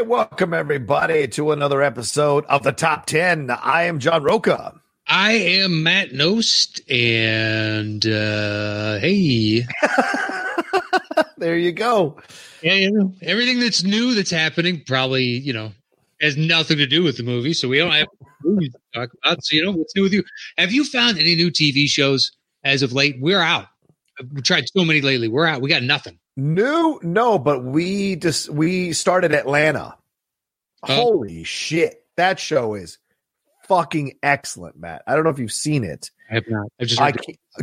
Hey, welcome everybody to another episode of the Top 10. I am John Roca. I am Matt Nost, and uh, hey, there you go. yeah, you know, everything that's new that's happening probably you know has nothing to do with the movie, so we don't have movies to talk about. So you know what's new with you? Have you found any new TV shows as of late? We're out. We tried so many lately. We're out. We got nothing. New, no, but we just we started Atlanta. Holy shit. That show is fucking excellent, Matt. I don't know if you've seen it. I have not. I've just I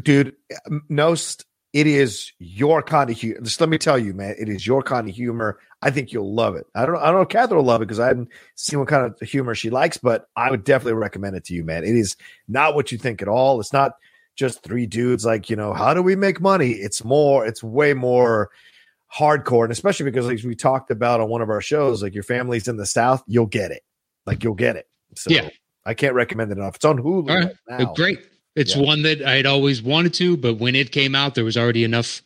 dude, Nost, it is your kind of humor. Just let me tell you, man, it is your kind of humor. I think you'll love it. I don't know. I don't know if Catherine will love it because I haven't seen what kind of humor she likes, but I would definitely recommend it to you, man. It is not what you think at all. It's not just three dudes like, you know, how do we make money? It's more, it's way more hardcore. And especially because like we talked about on one of our shows, like your family's in the South, you'll get it. Like you'll get it. So Yeah. I can't recommend it enough. It's on Hulu All right. right now. Great. It's Yeah. one that I had always wanted to, but when it came out, there was already enough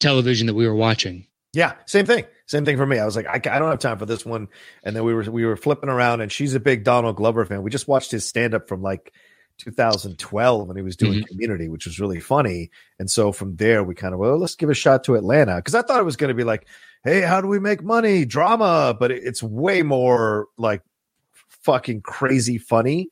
television that we were watching. Yeah, same thing. Same thing for me. I was like, I, I don't have time for this one. And then we were we were flipping around, and she's a big Donald Glover fan. We just watched his stand up from like 2012 when he was doing Community, which was really funny. And so from there, we kind of well, let's give a shot to Atlanta because I thought it was going to be like, hey, how do we make money? Drama, but it, it's way more like fucking crazy funny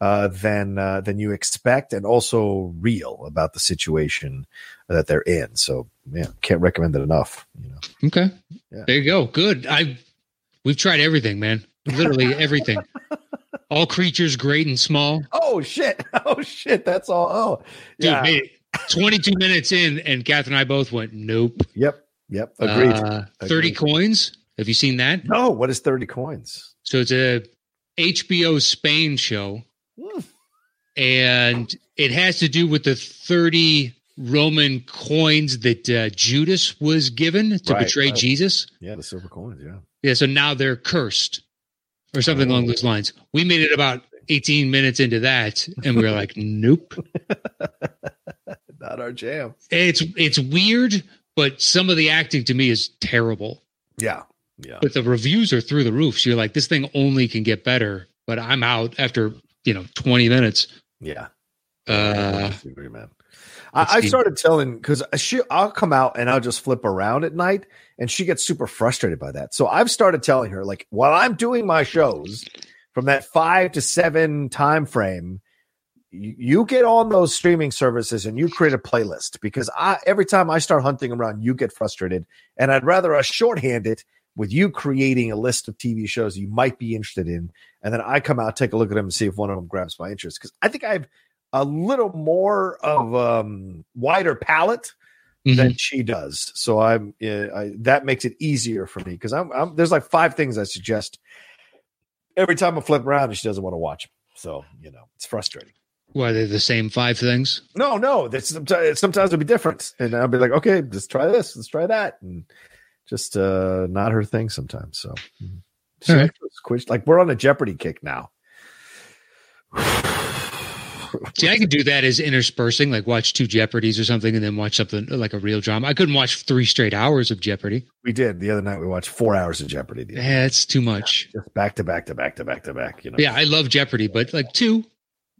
uh, than uh, than you expect, and also real about the situation that they're in. So yeah, can't recommend it enough. You know. Okay. Yeah. There you go. Good. I we've tried everything, man. Literally everything. All creatures great and small. Oh shit! Oh shit! That's all. Oh, Dude, yeah. made 22 minutes in and Kath and I both went, Nope. Yep. Yep. Agreed. Uh, 30 Agreed. coins. Have you seen that? no, what is thirty coins? So it's a HBO Spain show. Hmm. And it has to do with the 30 Roman coins that uh, Judas was given to Right, betray right. Jesus. Yeah, the silver coins. Yeah. Yeah, so now they're cursed or something along those lines. We made it about 18 minutes into that and we were like, nope. Not our jam. It's it's weird, but some of the acting to me is terrible. Yeah. Yeah. But the reviews are through the roof. So you're like, this thing only can get better. But I'm out after, you know, 20 minutes. Yeah. Uh, I agree, man. I, I started telling because I'll come out and I'll just flip around at night, and she gets super frustrated by that. So I've started telling her, like, while I'm doing my shows from that five to seven time frame, you, get on those streaming services and you create a playlist because I every time I start hunting around, you get frustrated, and I'd rather us shorthand it with you creating a list of TV shows you might be interested in, and then I come out, take a look at them, and see if one of them grabs my interest. Because I think I have a little more of um wider palette mhm. than she does. So I'm I, that makes it easier for me because I'm, I'm there's like five things I suggest every time I flip around and she doesn't want to watch them. So you know it's frustrating. Why they're the same five things? No, no, that's sometimes, sometimes it'll be different, and I'll be like, okay, let's try this, let's try that, and just uh not her thing sometimes. So mhm. All right. like we're on a Jeopardy kick now. See, I could do that as interspersing, like watch two Jeopardies or something, and then watch something like a real drama. I couldn't watch three straight hours of Jeopardy. We did the other night. We watched four hours of Jeopardy. Yeah, it's too much. Just back to back to back to back to back. You know. Yeah, I love Jeopardy, but like two,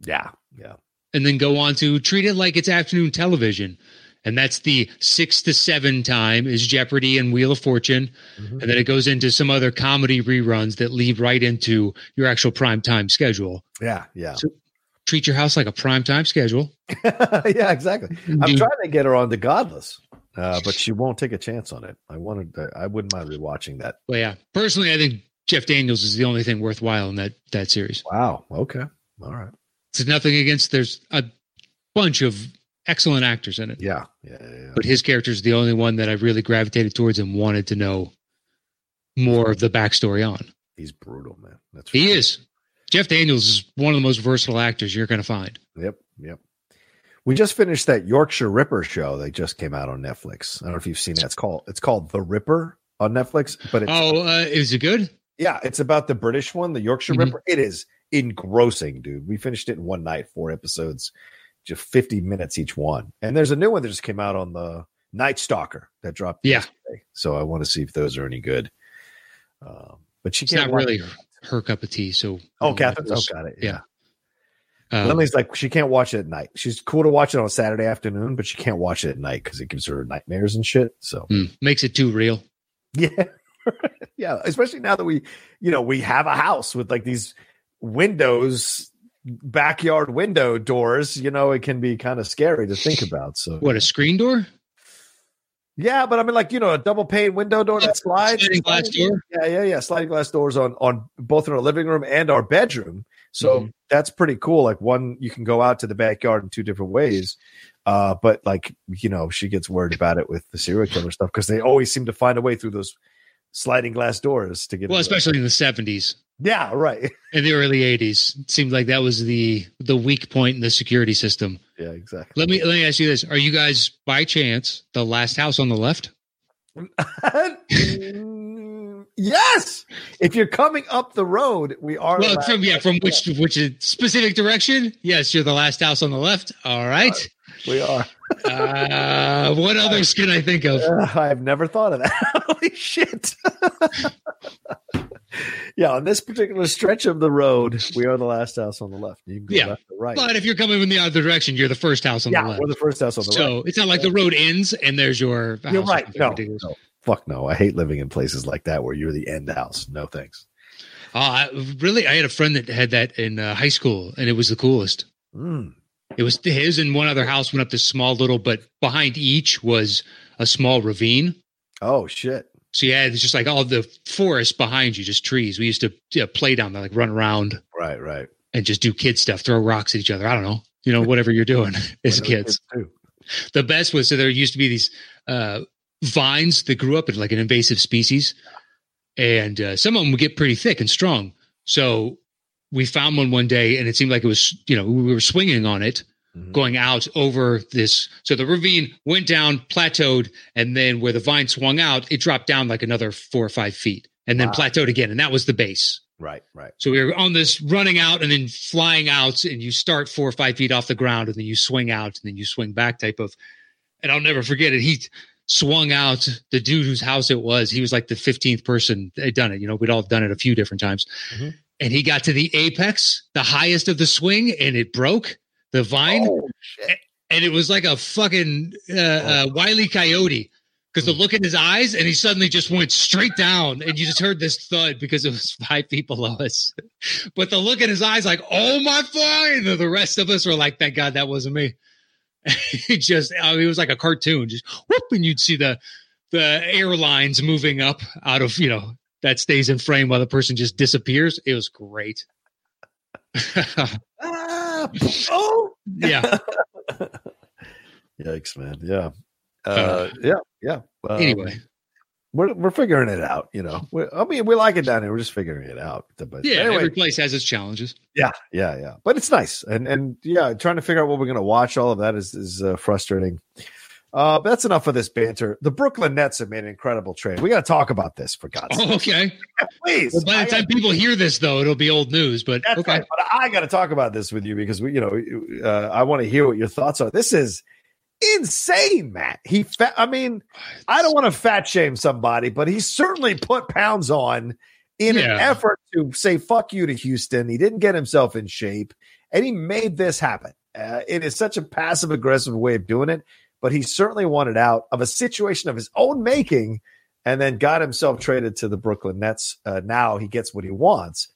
Yeah. Yeah. and then go on to treat it like it's afternoon television. And that's the six to seven time is Jeopardy and Wheel of Fortune. Mhm. And then it goes into some other comedy reruns that lead right into your actual prime time schedule. Yeah. Yeah. So- Treat your house like a prime time schedule. yeah. Exactly. I'm trying to get her on the Godless, uh, but she won't take a chance on it. I wanted. To, I wouldn't mind rewatching that. Well, yeah. Personally, I think Jeff Daniels is the only thing worthwhile in that that series. Wow. Okay. All right. It's nothing against. There's a bunch of excellent actors in it. Yeah, yeah, yeah. But his character is the only one that I really gravitated towards and wanted to know more of the backstory on. He's brutal, man. That's he is. Jeff Daniels is one of the most versatile actors you're going to find. Yep, yep. We just finished that Yorkshire Ripper show that just came out on Netflix. I don't know if you've seen that. It's called it's called The Ripper on Netflix. But it's, oh, uh, is it good? Yeah, it's about the British one, the Yorkshire mm-hmm. Ripper. It is engrossing, dude. We finished it in one night, four episodes, just 50 minutes each one. And there's a new one that just came out on the Night Stalker that dropped yeah. Yesterday. So I want to see if those are any good. Um, but she it's can't not really her cup of tea. So oh, Catherine, oh, got it. Yeah. yeah. Um, Lily's like she can't watch it at night. She's cool to watch it on a Saturday afternoon, but she can't watch it at night because it gives her nightmares and shit. So mm, makes it too real. Yeah, yeah. Especially now that we, you know, we have a house with like these windows, backyard window doors. You know, it can be kind of scary to think about. So what a screen door. Yeah, but I mean, like you know, a double pane window door that slides. Sliding glass door. Yeah, yeah, yeah. Sliding glass doors on on both in our living room and our bedroom. So mm-hmm. that's pretty cool. Like one, you can go out to the backyard in two different ways. Uh, but like you know, she gets worried about it with the serial killer stuff because they always seem to find a way through those sliding glass doors to get. Well, especially in the seventies. Yeah, right. In the early '80s, it seemed like that was the the weak point in the security system. Yeah, exactly. Let me let me ask you this: Are you guys, by chance, the last house on the left? yes. If you're coming up the road, we are. Well, from yeah, from which which specific direction? Yes, you're the last house on the left. All right. We are. uh, what others can I think of? Uh, I've never thought of that. Holy shit. Yeah, on this particular stretch of the road, we are the last house on the left. You can go yeah. left or right. But if you're coming from the other direction, you're the first house on yeah, the left. We're the first house on the so right. So it's not like the road ends and there's your You're right. No, no, Fuck no. I hate living in places like that where you're the end house. No thanks. Oh, I, really? I had a friend that had that in uh, high school, and it was the coolest. Mm. It was his and one other house went up this small little, but behind each was a small ravine. Oh shit! So yeah, it's just like all the forest behind you, just trees. We used to you know, play down there, like run around, right, right, and just do kid stuff, throw rocks at each other. I don't know, you know, whatever you're doing as kids. kids the best was so there used to be these uh, vines that grew up in like an invasive species, and uh, some of them would get pretty thick and strong. So we found one one day, and it seemed like it was you know we were swinging on it, mm-hmm. going out over this. So the ravine went down, plateaued, and then where the vine swung out, it dropped down like another four or five feet, and then wow. plateaued again, and that was the base. Right, right. So we were on this running out and then flying out, and you start four or five feet off the ground, and then you swing out, and then you swing back type of. And I'll never forget it. He swung out the dude whose house it was. He was like the 15th person that had done it. You know, we'd all done it a few different times. Mm-hmm. And he got to the apex, the highest of the swing, and it broke the vine. Oh, and it was like a fucking uh, uh, wily coyote because the hmm. look in his eyes, and he suddenly just went straight down, and you just heard this thud because it was five feet below us. But the look in his eyes, like, oh my fuck! The rest of us were like, thank God that wasn't me. it just, I mean, it was like a cartoon, just whoop, and you'd see the the airlines moving up out of you know that stays in frame while the person just disappears. It was great. ah, oh yeah. Yikes, man. Yeah. Uh, uh, yeah, yeah. Um, anyway, we're we're figuring it out. You know, we, I mean, we like it down here. We're just figuring it out. But yeah, anyway, every place has its challenges. Yeah, yeah, yeah. But it's nice, and and yeah, trying to figure out what we're gonna watch. All of that is is uh, frustrating. Uh, but that's enough of this banter. The Brooklyn Nets have made an incredible trade. We got to talk about this for God's sake. Oh, okay. Please. Well, by the time people hear this, though, it'll be old news. But okay. Right. But I got to talk about this with you because we, you know, uh, I want to hear what your thoughts are. This is insane, Matt. He, fa- I mean, I don't want to fat shame somebody, but he certainly put pounds on in yeah. an effort to say fuck you to Houston. He didn't get himself in shape, and he made this happen. Uh, it is such a passive aggressive way of doing it, but he certainly wanted out of a situation of his own making, and then got himself traded to the Brooklyn Nets. Uh, now he gets what he wants.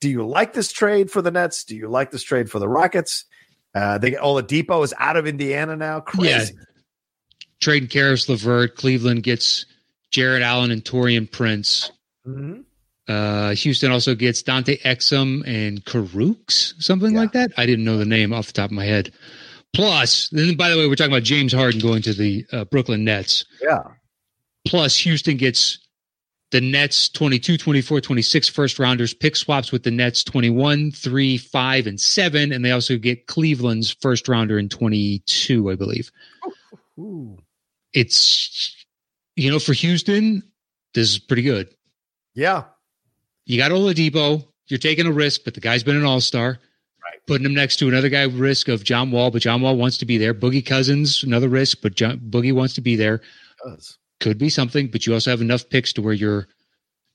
Do you like this trade for the Nets? Do you like this trade for the Rockets? Uh, they Oladipo is out of Indiana now. Crazy. Yeah. Trading Caris LeVert. Cleveland gets Jarrett Allen and Taurean Prince. Mm-hmm. Uh, Houston also gets Dante Exum and Kurucs, something yeah. like that. I didn't know the name off the top of my head, Plus, then by the way, we're talking about James Harden going to the uh, Brooklyn Nets. Yeah. Plus, Houston gets the Nets 22, 24, 26 first rounders, pick swaps with the Nets 21, 3, 5, and 7. And they also get Cleveland's first rounder in 22, I believe. Ooh. It's, you know, for Houston, this is pretty good. Yeah. You got Oladipo. You're taking a risk, but the guy's been an all star. Putting him next to another guy, risk of John Wall, but John Wall wants to be there. Boogie Cousins, another risk, but John, Boogie wants to be there. Could be something, but you also have enough picks to where you're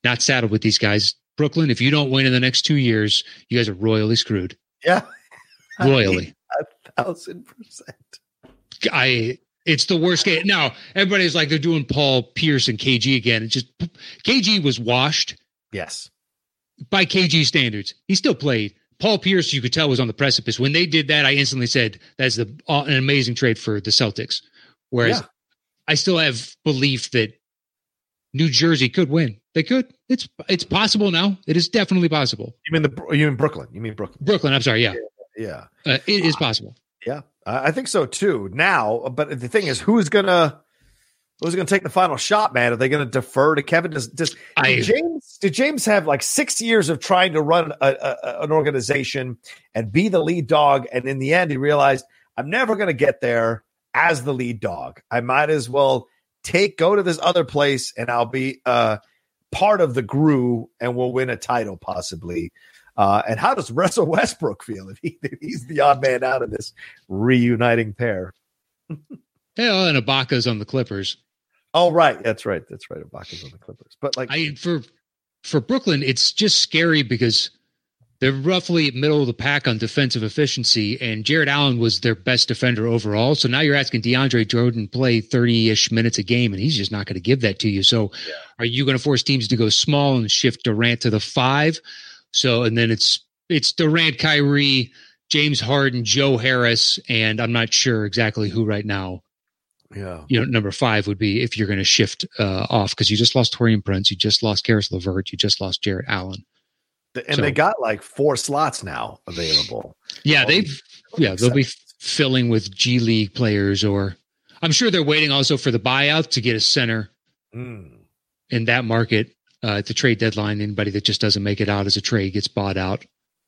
not saddled with these guys. Brooklyn, if you don't win in the next two years, you guys are royally screwed. Yeah. Royally. A thousand percent. I it's the worst game. Now everybody's like they're doing Paul Pierce and KG again. It just KG was washed Yes. by KG standards. He still played. Paul Pierce, you could tell, was on the precipice. When they did that, I instantly said that's the uh, an amazing trade for the Celtics. Whereas Yeah. I still have belief that New Jersey could win. They could. It's it's possible now. It is definitely possible. You mean the you mean Brooklyn? You mean Brooklyn? Brooklyn, I'm sorry, yeah, Yeah. uh, it is possible. Yeah. I I think so too. Now, but the thing is, who's gonna who's gonna take the final shot, man? Are they gonna defer to Kevin? Does, does did James did James have like six years of trying to run a, a, an organization and be the lead dog, and in the end, he realized I'm never gonna get there as the lead dog. I might as well take go to this other place, and I'll be uh, part of the GRU, and we'll win a title possibly. Uh, and how does Russell Westbrook feel if, he, if he's the odd man out of this reuniting pair? Hell, and Ibaka's on the Clippers. Oh, right. That's right. That's right. Ibaka's on the Clippers. But like, I for for Brooklyn, it's just scary because they're roughly middle of the pack on defensive efficiency, and Jarrett Allen was their best defender overall. So now you're asking DeAndre Jordan play 30 ish minutes a game, and he's just not going to give that to you. So are you going to force teams to go small and shift Durant to the five? So and then it's it's Durant, Kyrie, James Harden, Joe Harris, and I'm not sure exactly who right now yeah. you know, number five would be if you're going to shift uh, off because you just lost Taurean Prince, you just lost Caris LeVert, you just lost Jarrett Allen. And So- they got like four slots now available. Yeah, they've yeah they'll be filling with G League players, or I'm sure they're waiting also for the buyout to get a center Mm. in that market uh, at the trade deadline. Anybody that just doesn't make it out as a trade gets bought out.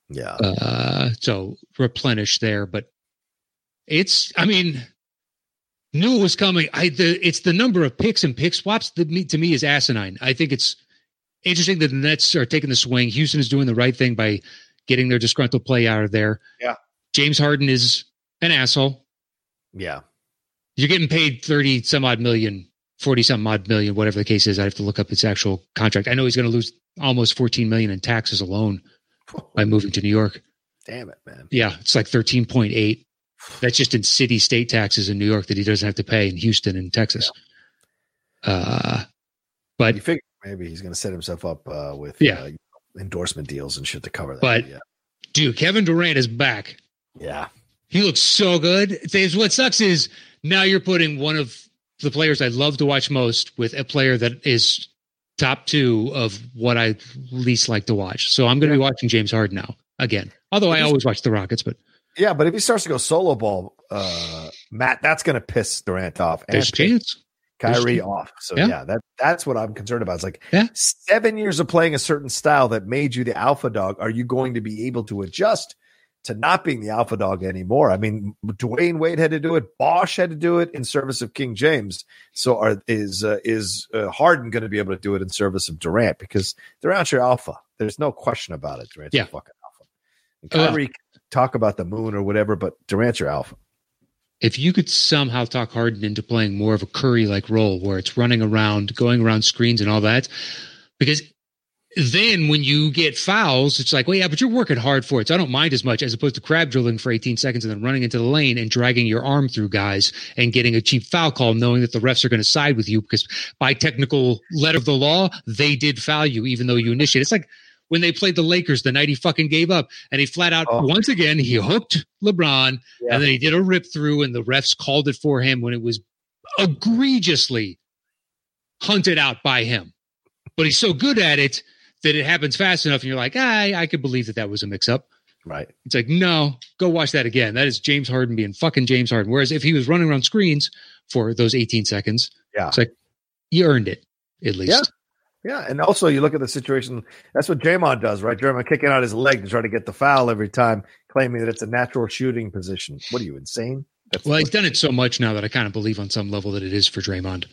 Yeah. Uh, so replenish there, but it's I mean knew it was coming. I the it's the number of picks and pick swaps that me to me is asinine. I think it's interesting that the Nets are taking the swing. Houston is doing the right thing by getting their disgruntled play out of there. Yeah. James Harden is an asshole. Yeah. You're getting paid 30 some odd million, 40 some odd million, whatever the case is. I have to look up his actual contract. I know he's going to lose almost 14 million in taxes alone by moving to New York. Damn it, man. Yeah, it's like 13.8. That's just in city state taxes in New York that he doesn't have to pay in Houston and Texas. Uh, but You figure maybe he's going to set himself up uh, with Yeah. uh, endorsement deals and shit to cover that. But- yeah. dude, Kevin Durant is back. Yeah. He looks so good. It's- What sucks is now you're putting one of the players I love to watch most with a player that is top two of what I least like to watch. So I'm going to be watching James Harden now again. Although I always watch the Rockets, but Yeah. But if he starts to go solo ball, uh, Matt, that's going to piss Durant off and there's chance. Kyrie chance. off. So Yeah. yeah. that that's what I'm concerned about. It's like Yeah. seven years of playing a certain style that made you the alpha dog. Are you going to be able to adjust to not being the alpha dog anymore? I mean, Dwyane Wade had to do it. Bosh had to do it in service of King James. So are, is uh, is uh, Harden going to be able to do it in service of Durant? Because Durant's your alpha. There's no question about it. Durant's Yeah. your fucking alpha. And Uh, Kyrie can talk about the moon or whatever, but Durant's your alpha. if you could somehow talk Harden into playing more of a Curry like role where it's running around, going around screens and all that, because then when you get fouls, it's like, well, yeah, but you're working hard for it. So I don't mind as much as opposed to crab drilling for 18 seconds and then running into the lane and dragging your arm through guys and getting a cheap foul call, knowing that the refs are going to side with you because by technical letter of the law, they did foul you, even though you initiated. It's like when they played the Lakers the night he fucking gave up and he flat out, Oh. once again, he hooked LeBron Yeah. and then he did a rip through, and the refs called it for him when it was egregiously hunted out by him. But he's so good at it that it happens fast enough, and you're like, I, I could believe that that was a mix up. Right. It's like, no, go watch that again. That is James Harden being fucking James Harden. Whereas if he was running around screens for those 18 seconds, Yeah. it's like you earned it at least. Yeah. Yeah, and also you look at the situation. That's what Draymond does, right? Draymond kicking out his leg to try to get the foul every time, claiming that it's a natural shooting position. What are you insane? That's Well, he's done it so much now that I kind of believe on some level that it is for Draymond.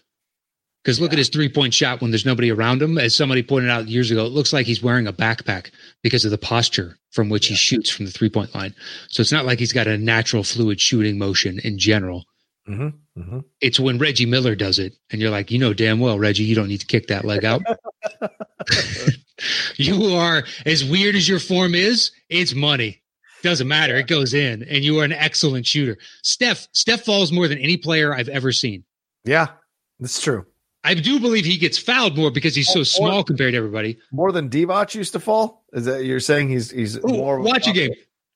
Because look at his three point shot when there's nobody around him. As somebody pointed out years ago, it looks like he's wearing a backpack because of the posture from which he shoots from the three point line. So it's not like he's got a natural fluid shooting motion in general. hmm hmm It's when Reggie Miller does it, and you're like, you know damn well, Reggie, you don't need to kick that leg out. you are as weird as your form is, it's money. Doesn't matter. It goes in, and you are an excellent shooter. Steph, Steph falls more than any player I've ever seen. Yeah, that's true. I do believe he gets fouled more because he's so Or- small compared to everybody. More than Divac used to fall. Is that you're saying he's he's Ooh, more? watch a game.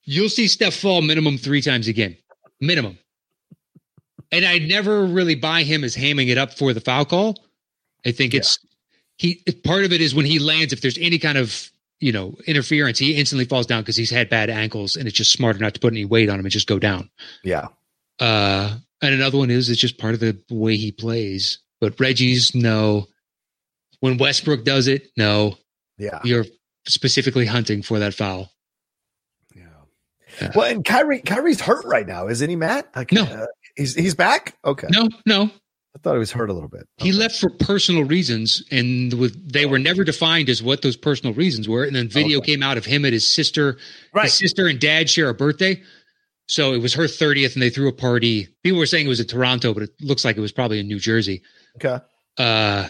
You'll see Steph fall minimum three times a game, minimum. And I never really buy him as hamming it up for the foul call. I think it's he. Part of it is when he lands, if there's any kind of you know interference, he instantly falls down because he's had bad ankles, and it's just smarter not to put any weight on him and just go down. Yeah, Uh, and another one is it's just part of the way he plays. But Reggie's no. When Westbrook does it, no, yeah, you're specifically hunting for that foul. yeah. Yeah. Well, and Kyrie, Kyrie's hurt right now, isn't he, Matt? Like, No. uh, he's he's back. Okay, No, no, I thought he was hurt a little bit. He left for personal reasons, and with, they were never defined as what those personal reasons were. And then video Okay. came out of him and his sister. right. His sister and dad share a birthday, so it was her thirtieth, and they threw a party. People were saying it was in Toronto, but it looks like it was probably in New Jersey. Okay. Uh,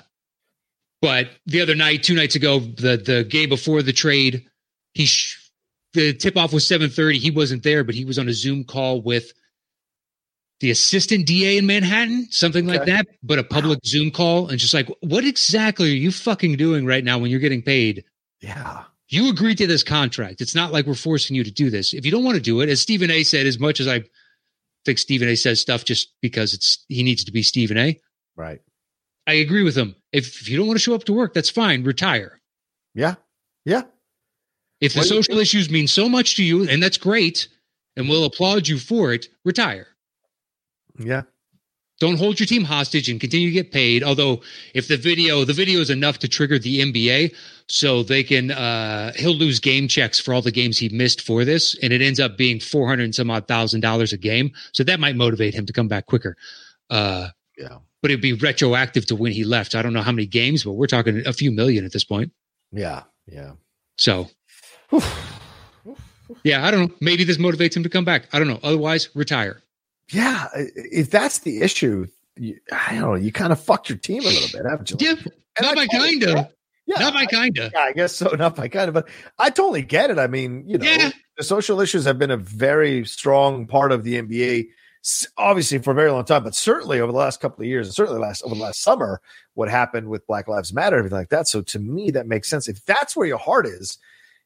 but the other night, two nights ago, the the game before the trade, he sh- the tip off was seven thirty. He wasn't there, but he was on a Zoom call with the assistant DA in Manhattan, something like Okay. that. But a public Zoom call, and just like, what exactly are you fucking doing right now when you're getting paid? Yeah. You agreed to this contract. It's not like we're forcing you to do this. If you don't want to do it, as Stephen A. said, as much as I think Stephen A. says stuff just because it's he needs to be Stephen A. Right. I agree with him. If, if you don't want to show up to work, that's fine. Retire. Yeah. Yeah. If the you- social issues mean so much to you, and that's great, and we'll applaud you for it, retire. Yeah. Don't hold your team hostage and continue to get paid. Although, if the video, the video is enough to trigger the NBA, so they can, uh, he'll lose game checks for all the games he missed for this, and it ends up being four hundred and some odd thousand dollars a game. So that might motivate him to come back quicker. Uh, Yeah. but it'd be retroactive to when he left. I don't know how many games, but we're talking a few million at this point. Yeah. Yeah. So Yeah, I don't know. Maybe this motivates him to come back. I don't know. Otherwise, retire. Yeah. If that's the issue, you, I don't know. You kind of fucked your team a little bit, haven't you? Yeah, And not I by get kinda. Yeah. Not by kinda. Yeah, I guess so. Not by kind of, but I totally get it. I mean, you know, Yeah. the social issues have been a very strong part of the NBA, obviously for a very long time, but certainly over the last couple of years, and certainly last over the last summer, what happened with Black Lives Matter, everything like that. So to me, that makes sense. If that's where your heart is,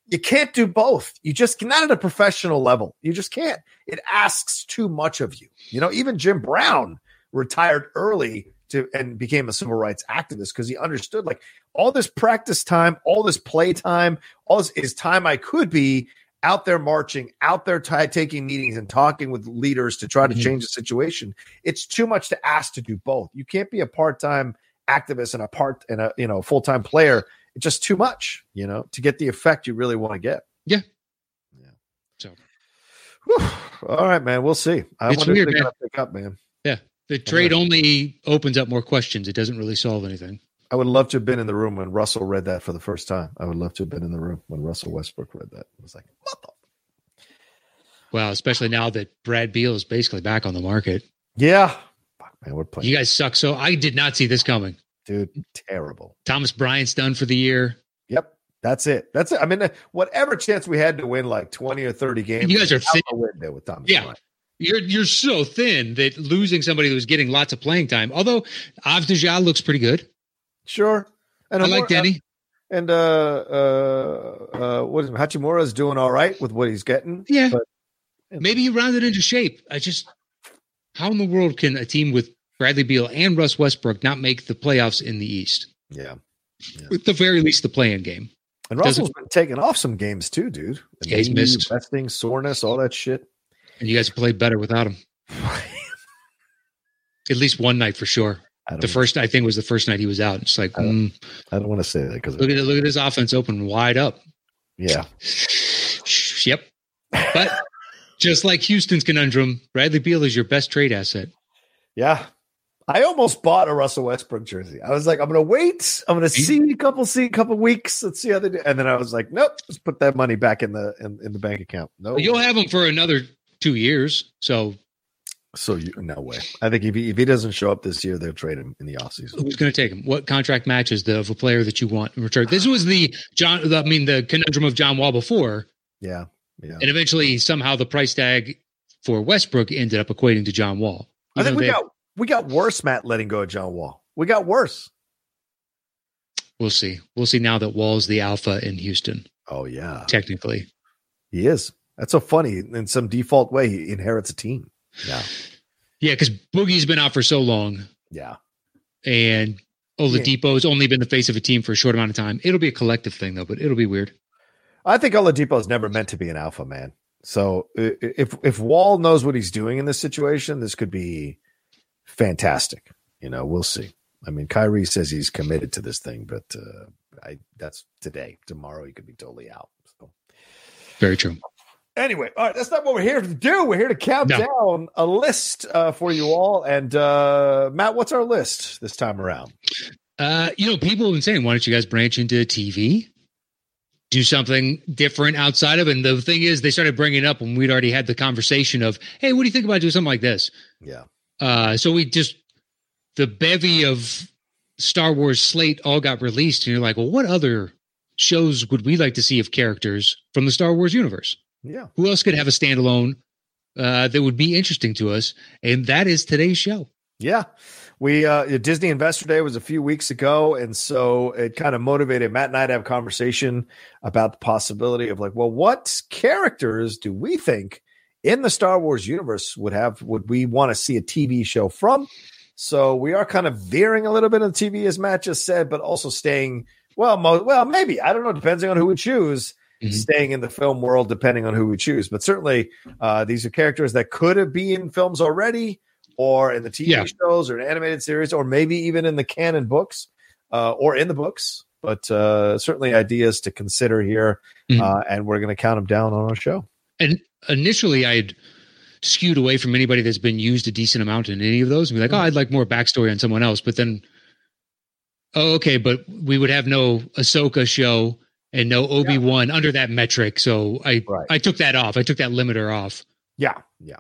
you can't do both. You just not at a professional level. You just can't. It asks too much of you. You know, even Jim Brown retired early to and became a civil rights activist because he understood like all this practice time, all this play time, all this is time I could be out there marching, out there t- taking meetings and talking with leaders to try to Mhm. change the situation. It's too much to ask to do both. You can't be a part-time activist and a part and a you know full-time player. It's just too much, you know, to get the effect you really want to get. Yeah. Yeah. So. Whew. All right, man. We'll see. I It's weird, man. pick up, man. Yeah. The trade only opens up more questions. It doesn't really solve anything. I would love to have been in the room when Russell read that for the first time. I would love to have been in the room when Russell Westbrook read that. I was like, what the? Well, especially now that Brad Beal is basically back on the market. Yeah. Fuck, man, we're playing. You guys suck. So I did not see this coming. Dude, terrible. Thomas Bryant's done for the year. Yep. That's it. That's it. I mean, uh, whatever chance we had to win like 20 or 30 games, You guys are thin. the window with Thomas Yeah. Bryant. You're you're so thin that losing somebody who's getting lots of playing time. Although Avdija looks pretty good. Sure. And I like more- Deni. And uh, uh, uh, what is it? Hachimura is doing all right with what he's getting. Yeah. But Maybe you rounded into shape. I just how in the world can a team with Bradley Beal and Russ Westbrook not make the playoffs in the East? yeah. At the very least, the play-in game. And Russell's been taking off some games too, dude. Yeah, he's missed. resting, soreness, all that shit. And you guys played better without him. At least one night for sure. The first, I think, was the first night he was out. It's like, I don't- mm, I don't want to say that because look at look at his offense open wide up. yeah, Yep. But just like Houston's conundrum, Bradley Beal is your best trade asset. yeah. I almost bought a Russell Westbrook jersey. I was like, I'm gonna wait. I'm gonna see a couple see a couple weeks. Let's see how they do. And then I was like, nope, let's put that money back in the in, in the bank account. No, You'll have him for another two years. So so you no way. I think if he if he doesn't show up this year, they'll trade him in the offseason. who's going to take him? What contract matches the of a player that you want in return? This was the John. I mean, the conundrum of John Wall before, Yeah, yeah. and eventually somehow the price tag for Westbrook ended up equating to John Wall. I think we got we got worse, Matt, letting go of John Wall. We got worse. We'll see. We'll see now that Wall's the alpha in Houston. Oh yeah, Technically, he is. That's so funny. In some default way, he inherits a team. Yeah, yeah, because Boogie's been out for so long, yeah. and Oladipo's only been the face of a team for a short amount of time. It'll be a collective thing though, but it'll be weird. I think Oladipo is never meant to be an alpha man. So if if Wall knows what he's doing in this situation, this could be fantastic. You know, we'll see. I mean, Kyrie says he's committed to this thing, but uh, I that's today. Tomorrow he could be totally out. So Very true. anyway, all right, that's not what we're here to do. We're here to count No. down a list uh, for you all. And uh, Matt, what's our list this time around? Uh, you know, people have been saying, why don't you guys branch into TV? Do something different outside of it. And the thing is, they started bringing it up when we'd already had the conversation of, hey, what do you think about doing something like this? Yeah, Uh, so we just, the bevy of Star Wars slate all got released. And you're like, well, what other shows would we like to see of characters from the Star Wars universe? yeah. Who else could have a standalone uh, that would be interesting to us? And that is today's show. Yeah. We uh Disney Investor Day was a few weeks ago, and so it kind of motivated Matt and I to have a conversation about the possibility of like, well, what characters do we think in the Star Wars universe would have would we want to see a TV show from? So we are kind of veering a little bit on TV, as Matt just said, but also staying well, mo- well, maybe I don't know, depending on who we choose. Mhm. Staying in the film world, depending on who we choose, but certainly uh, these are characters that could have been in films already, or in the TV Yeah. shows, or an animated series, or maybe even in the canon books, uh, or in the books. But uh, certainly ideas to consider here, Mhm. uh, and we're going to count them down on our show. and initially I'd skewed away from anybody that's been used a decent amount in any of those and be like, oh, I'd like more backstory on someone else. But then, oh, okay, but we would have no Ahsoka show and no Obi Wan under that metric. So I Right. I took that off. I took that limiter off. Yeah, yeah.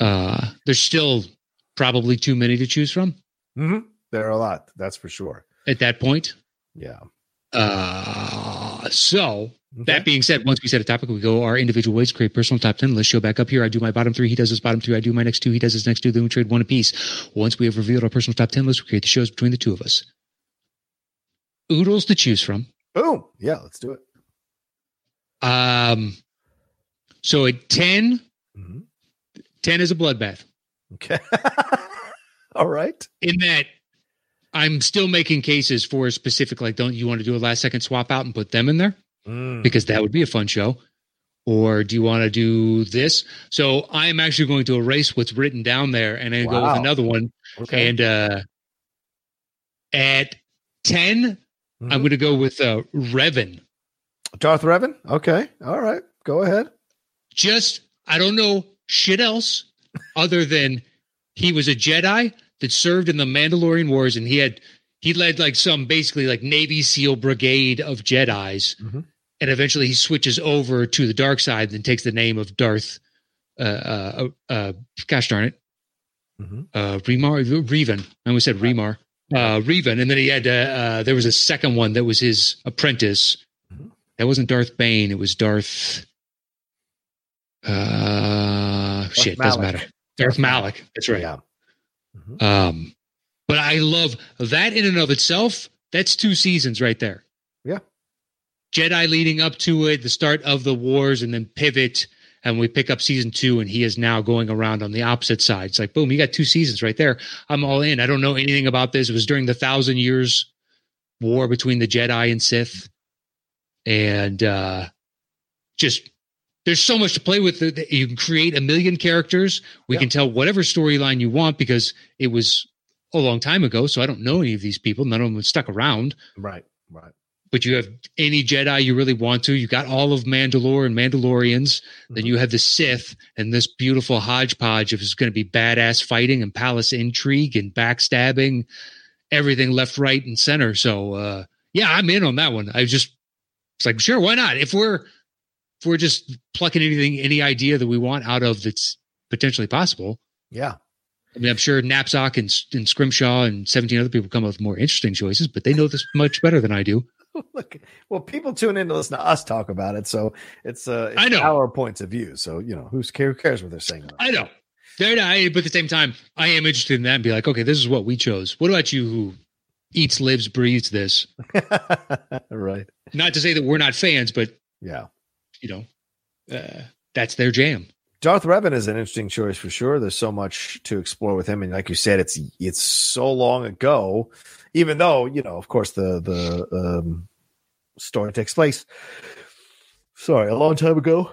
Uh, there's still probably too many to choose from hmm There are a lot, that's for sure. at that point. Yeah. Uh, so Okay. That being said, once we set a topic, we go our individual ways, create personal top 10 list, show back up here. I do my bottom three. He does his bottom three. I do my next two. He does his next two. Then we trade one apiece. Once we have revealed our personal top 10 list, we create the shows between the two of us. Oodles to choose from. Boom. Yeah, let's do it. Um, so at 10, Mhm. 10 is a bloodbath Okay. All right. in that I'm still making cases for a specific, like, don't you want to do a last second swap out and put them in there? Mm. because that would be a fun show. Or do you want to do this? So I'm actually going to erase what's written down there and then go with another one. Okay. And uh, at 10, I'm Mhm. going to go with uh, Revan. Darth Revan. Okay. All right. Go ahead. Just, I don't know shit else other than he was a Jedi that served in the Mandalorian Wars and he had, he led like some basically like Navy SEAL brigade of Jedi's. Mhm. and eventually he switches over to the dark side and takes the name of Darth. Uh, uh, uh, gosh darn it, Mhm. uh, Remar, Revan. I almost said Remar, uh, Revan, and then he had uh, uh, there was a second one that was his apprentice. Mhm. That wasn't Darth Bane; it was Darth. Uh, shit, doesn't matter. Darth Malak. That's right. Yeah. Mhm. Um, but I love that in and of itself. That's two seasons right there. Yeah. Jedi leading up to it, the start of the wars, and then pivot, and we pick up season two, and he is now going around on the opposite side. It's like boom, you got two seasons right there. I'm all in. I don't know anything about this. It was during the Thousand Years War between the Jedi and Sith. and uh, just there's so much to play with. You can create a million characters. We Yeah. can tell whatever storyline you want because it was a long time ago. So I don't know any of these people. None of them stuck around. Right. Right. But you have any Jedi you really want to. You got all of Mandalore and Mandalorians. Then Mhm. you have the Sith and this beautiful hodgepodge of is going to be badass fighting and palace intrigue and backstabbing, everything left, right, and center. So uh, yeah, I'm in on that one. I just it's like sure, why not? If we're if we're just plucking anything, any idea that we want out of that's potentially possible. Yeah. I mean, I'm sure Knapsack and, and Scrimshaw and 17 other people come up with more interesting choices, but they know this much better than I do. Look, well, people tune in to listen to us talk about it, so it's uh, it's I know. our points of view. So you know, who's who cares what they're saying? I know. They're not, but at the same time, I am interested in that and be like, okay, this is what we chose. What about you who eats, lives, breathes this? right. Not to say that we're not fans, but, Yeah. You know, uh, that's their jam. Darth Revan is an interesting choice for sure. There's so much to explore with him, and like you said, it's it's so long ago. Even though you know, of course, the the um, story takes place. Sorry, a long time ago.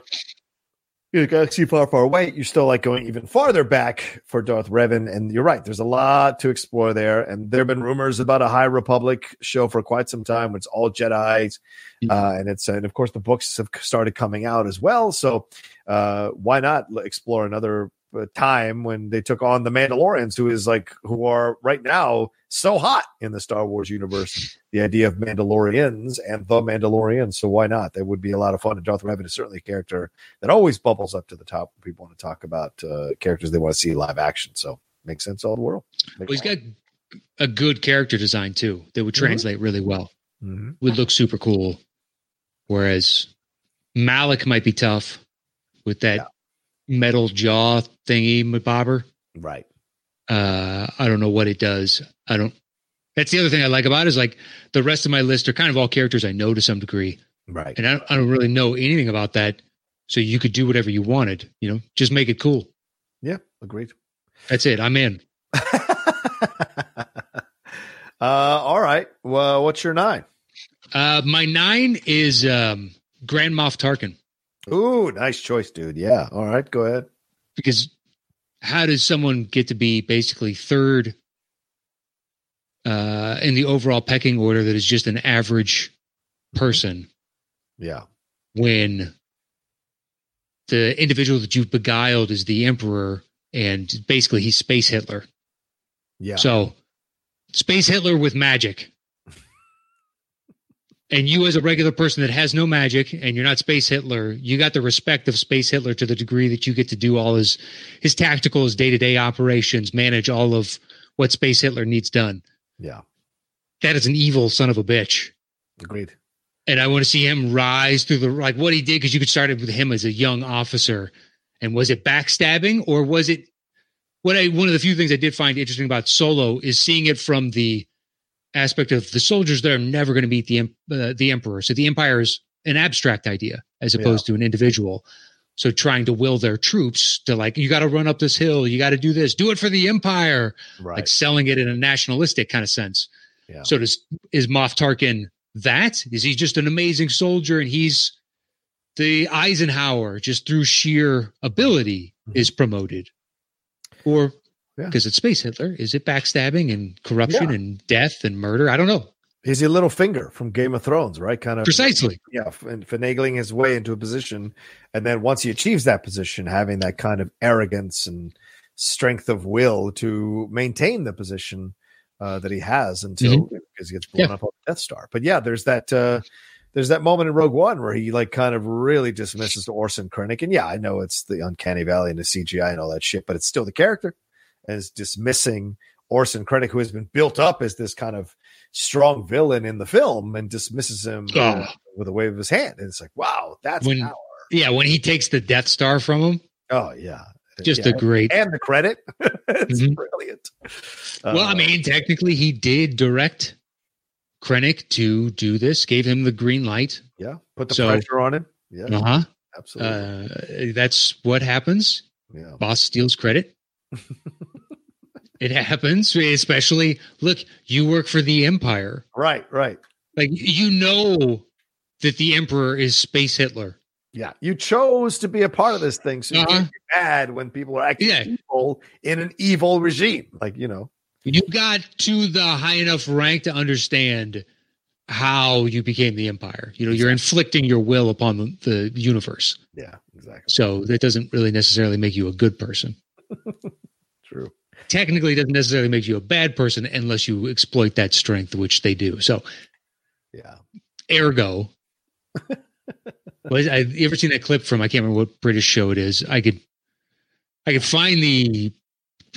In a galaxy far, far away. You're still like going even farther back for Darth Revan, and you're right. There's a lot to explore there, and there have been rumors about a High Republic show for quite some time. When it's all Jedi's, uh, and it's and of course the books have started coming out as well. So uh, why not explore another time when they took on the Mandalorians, who is like who are right now so hot in the Star Wars universe. The idea of Mandalorians and the Mandalorians, so why not? That would be a lot of fun. And Darth Revan is certainly a character that always bubbles up to the top when people want to talk about uh, characters they want to see live action. So makes sense all the world. Well, he's got a good character design too that would Mhm. translate really well. Mhm. Would look super cool. Whereas Malak might be tough with that metal jaw thingy, bobber. right. uh i don't know what it does i don't that's the other thing i like about it is like the rest of my list are kind of all characters i know to some degree Right. and i don't, I don't really know anything about that so you could do whatever you wanted you know just make it cool Yeah, agreed. that's it i'm in uh, all right. Well, what's your nine? uh my nine is um grand moff tarkin Ooh, nice choice, dude. Yeah. All right. Go ahead. because how does someone get to be basically third uh in the overall pecking order that is just an average person Yeah. when the individual that you've beguiled is the emperor and basically he's space hitler Yeah. so space hitler with magic and you as a regular person that has no magic and you're not space hitler you got the respect of space hitler to the degree that you get to do all his his tactical his day-to-day operations manage all of what space hitler needs done yeah. that is an evil son of a bitch Agreed. and I want to see him rise through the like what he did because you could start it with him as a young officer. And was it backstabbing or was it what I one of the few things I did find interesting about Solo is seeing it from the aspect of the soldiers that are never going to meet the uh, the emperor. So the empire is an abstract idea as opposed to an individual. So trying to will their troops to like you got to run up this hill, you got to do this, do it for the empire, Right. like selling it in a nationalistic kind of sense. Yeah. So does is Moff Tarkin that? Is he just an amazing soldier and he's the Eisenhower just through sheer ability Mhm. is promoted? Or Yeah. because it's space Hitler, is it backstabbing and corruption Yeah. and death and murder? I don't know. He's a Littlefinger from Game of Thrones, right? Kind of Precisely. yeah, and finagling his way into a position, and then once he achieves that position, having that kind of arrogance and strength of will to maintain the position uh, that he has until because he gets blown Yeah. up on the Death Star. But yeah, there's that uh, there's that moment in Rogue One where he like kind of really dismisses Orson Krennic, and yeah, I know it's the uncanny valley and the CGI and all that shit, but it's still the character as dismissing Orson Krennic, who has been built up as this kind of strong villain in the film, and dismisses him uh, Oh. with a wave of his hand. And it's like, wow, that's When- power. Yeah, when he takes the Death Star from him, Oh yeah, just Yeah. a great. and the credit. it's Mhm. brilliant. Well, I Uh, mean, technically, he did direct Krennic to do this, gave him the green light. yeah, put the so- pressure on him. Yeah, Uh huh. absolutely. Uh, that's what happens. yeah, Boss steals credit. it happens, especially look, you work for the Empire. right, right. Like you know that the Emperor is Space Hitler. Yeah, you chose to be a part of this thing, so you Uh-huh. can't mad when people are acting Yeah. evil in an evil regime. Like you know, You got to the high enough rank to understand how you became the Empire. You know, you're inflicting your will upon the, the universe. yeah, exactly, So that doesn't really necessarily make you a good person. Technically, doesn't necessarily make you a bad person unless you exploit that strength, which they do. So, Yeah, ergo, was I you ever seen that clip from? I can't remember what British show it is. I could, I could find the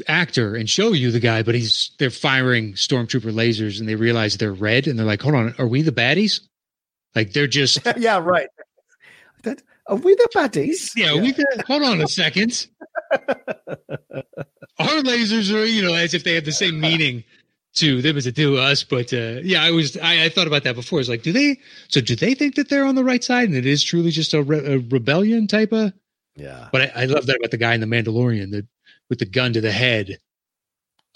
actor and show you the guy, but he's they're firing stormtrooper lasers and they realize they're red and they're like, "Hold on, are we the baddies?" Like they're just yeah, right. That are we the baddies? Yeah, we could hold on a second. Our lasers are, you know, as if they have the same meaning to them as it do us. But uh, yeah, I was, I, I thought about that before. It's like, do they? So do they think that they're on the right side, and it is truly just a, re- a rebellion type of? yeah, But I, I love that about the guy in the Mandalorian, that with the gun to the head,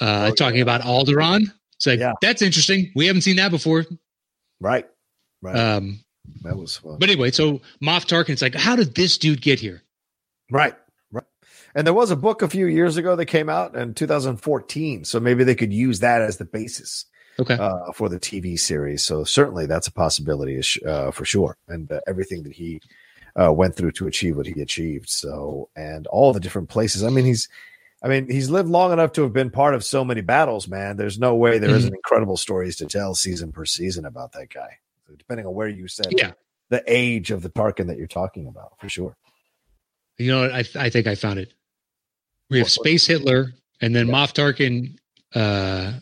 uh, Oh, talking yeah. about Alderaan. It's like Yeah. that's interesting. We haven't seen that before. right, right. Um, that was fun. but anyway, so Moff Tarkin's like, how did this dude get here? Right. And there was a book a few years ago that came out in 2014. So maybe they could use that as the basis Okay, uh, for the TV series. So certainly that's a possibility uh, for sure. And uh, everything that he uh, went through to achieve what he achieved. So, and all the different places. I mean, he's, I mean, he's lived long enough to have been part of so many battles, man. There's no way there Mhm. isn't incredible stories to tell season per season about that guy. So depending on where you set Yeah. the age of the Tarkin that you're talking about, for sure. You know, what? I I think I found it. We have What- what- Space Hitler, and then Yeah. Moff Tarkin uh,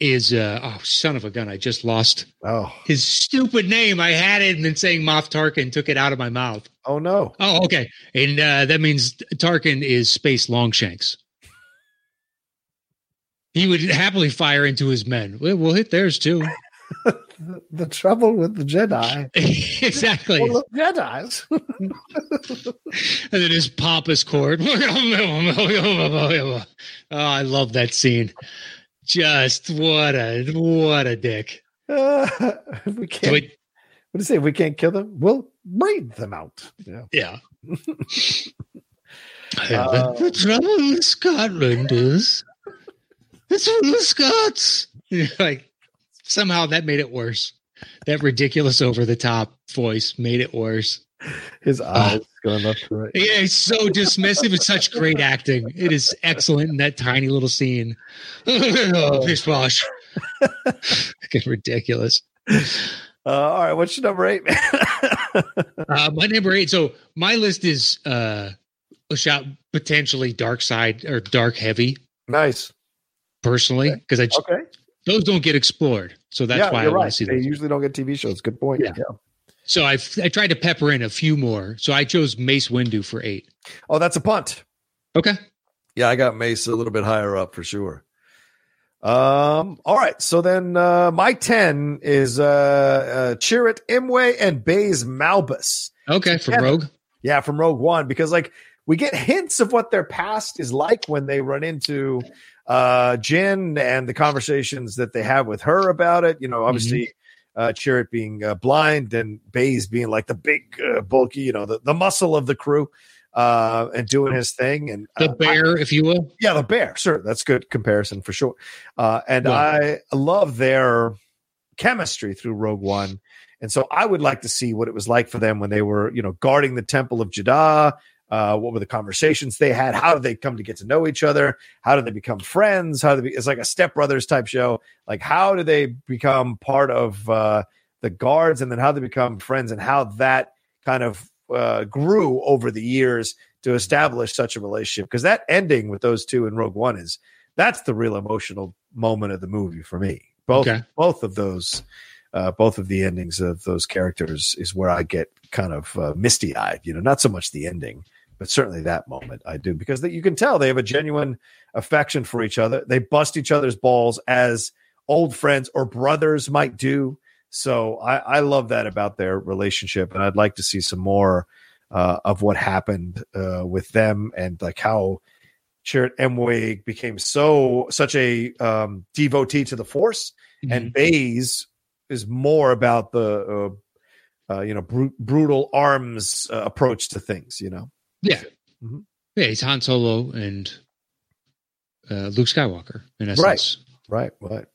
is uh, oh son of a gun! I just lost Oh, his stupid name. I had it, and then saying Moff Tarkin took it out of my mouth. oh no. Oh, okay, and uh, that means Tarkin is Space Longshanks. He would happily fire into his men. We'll hit theirs too. The, the trouble with the Jedi. exactly. Well, the Jedi's. and then his pompous chord. oh, I love that scene. Just what a what a dick. Uh, we can't. So what do you say? If we can't kill them, we'll breed them out. Yeah. yeah. Uh, the trouble with Scotland is it's for the Scots. like somehow that made it worse. That ridiculous over the top voice made it worse. His eyes going up to right. Yeah, it's so dismissive. It's such great acting. It is excellent in that tiny little scene. oh, pish posh. Fucking ridiculous. Uh, all right, what's your number eight, man? Uh, my number eight. So my list is uh, a shot potentially dark side or dark heavy nice. personally because I just, Okay. those don't get explored. So that's yeah, why I you're want right. to see They those. usually don't get TV shows. Good point. Yeah. So I I tried to pepper in a few more. So I chose Mace Windu for eight. Oh, that's a punt. Okay. Yeah, I got Mace a little bit higher up for sure. Um. All right. So then, uh, my ten is uh, uh Chirrut Imwe and Baze Malbus. Okay. From Yeah. Rogue. Yeah, from Rogue One, because like we get hints of what their past is like when they run into uh Jin and the conversations that they have with her about it. You know, obviously uh Chirrut being uh, blind and Baze being like the big uh, bulky, you know, the, the muscle of the crew uh and doing his thing and The bear, if you will. yeah, the bear. Sure, that's good comparison for sure. Uh, and Yeah. I love their chemistry through Rogue One, and so I would like to see what it was like for them when they were, you know, guarding the Temple of Jedha. Uh, what were the conversations they had? How did they come to get to know each other? How did they become friends? How they be, it's like a Step Brothers type show. Like how do they become part of uh, the guards, and then how they become friends, and how that kind of uh, grew over the years to establish such a relationship because that ending with those two in Rogue One is that's the real emotional moment of the movie for me. Both Okay. both of those, uh, both of the endings of those characters is where I get kind of uh, misty eyed. You know, not so much the ending, but certainly that moment I do because that you can tell they have a genuine affection for each other. They bust each other's balls as old friends or brothers might do. So I, I love that about their relationship, and I'd like to see some more uh, of what happened uh, with them and like how Chirrut Imwe became so such a um, devotee to the Force, Mm-hmm. and Baze is more about the uh, uh, you know, bru- brutal arms uh, approach to things. You know. Yeah. Mhm. Yeah, he's Han Solo and uh, Luke Skywalker in essence. Right. Right. Right.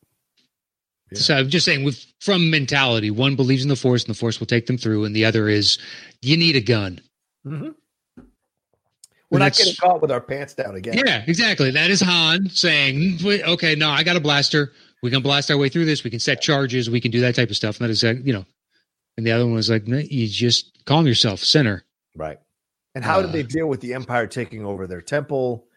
Yeah. So I'm just saying, with from mentality, one believes in the Force, and the Force will take them through, and the other is you need a gun. Mm-hmm. We're not getting caught with our pants down again. Yeah, exactly. That is Han saying, "Okay, no, I got a blaster. We can blast our way through this. We can set charges. We can do that type of stuff." And that is, uh, you know. And the other one was like, "You just calm yourself, sinner." Right. And how did Uh, they deal with the Empire taking over their temple?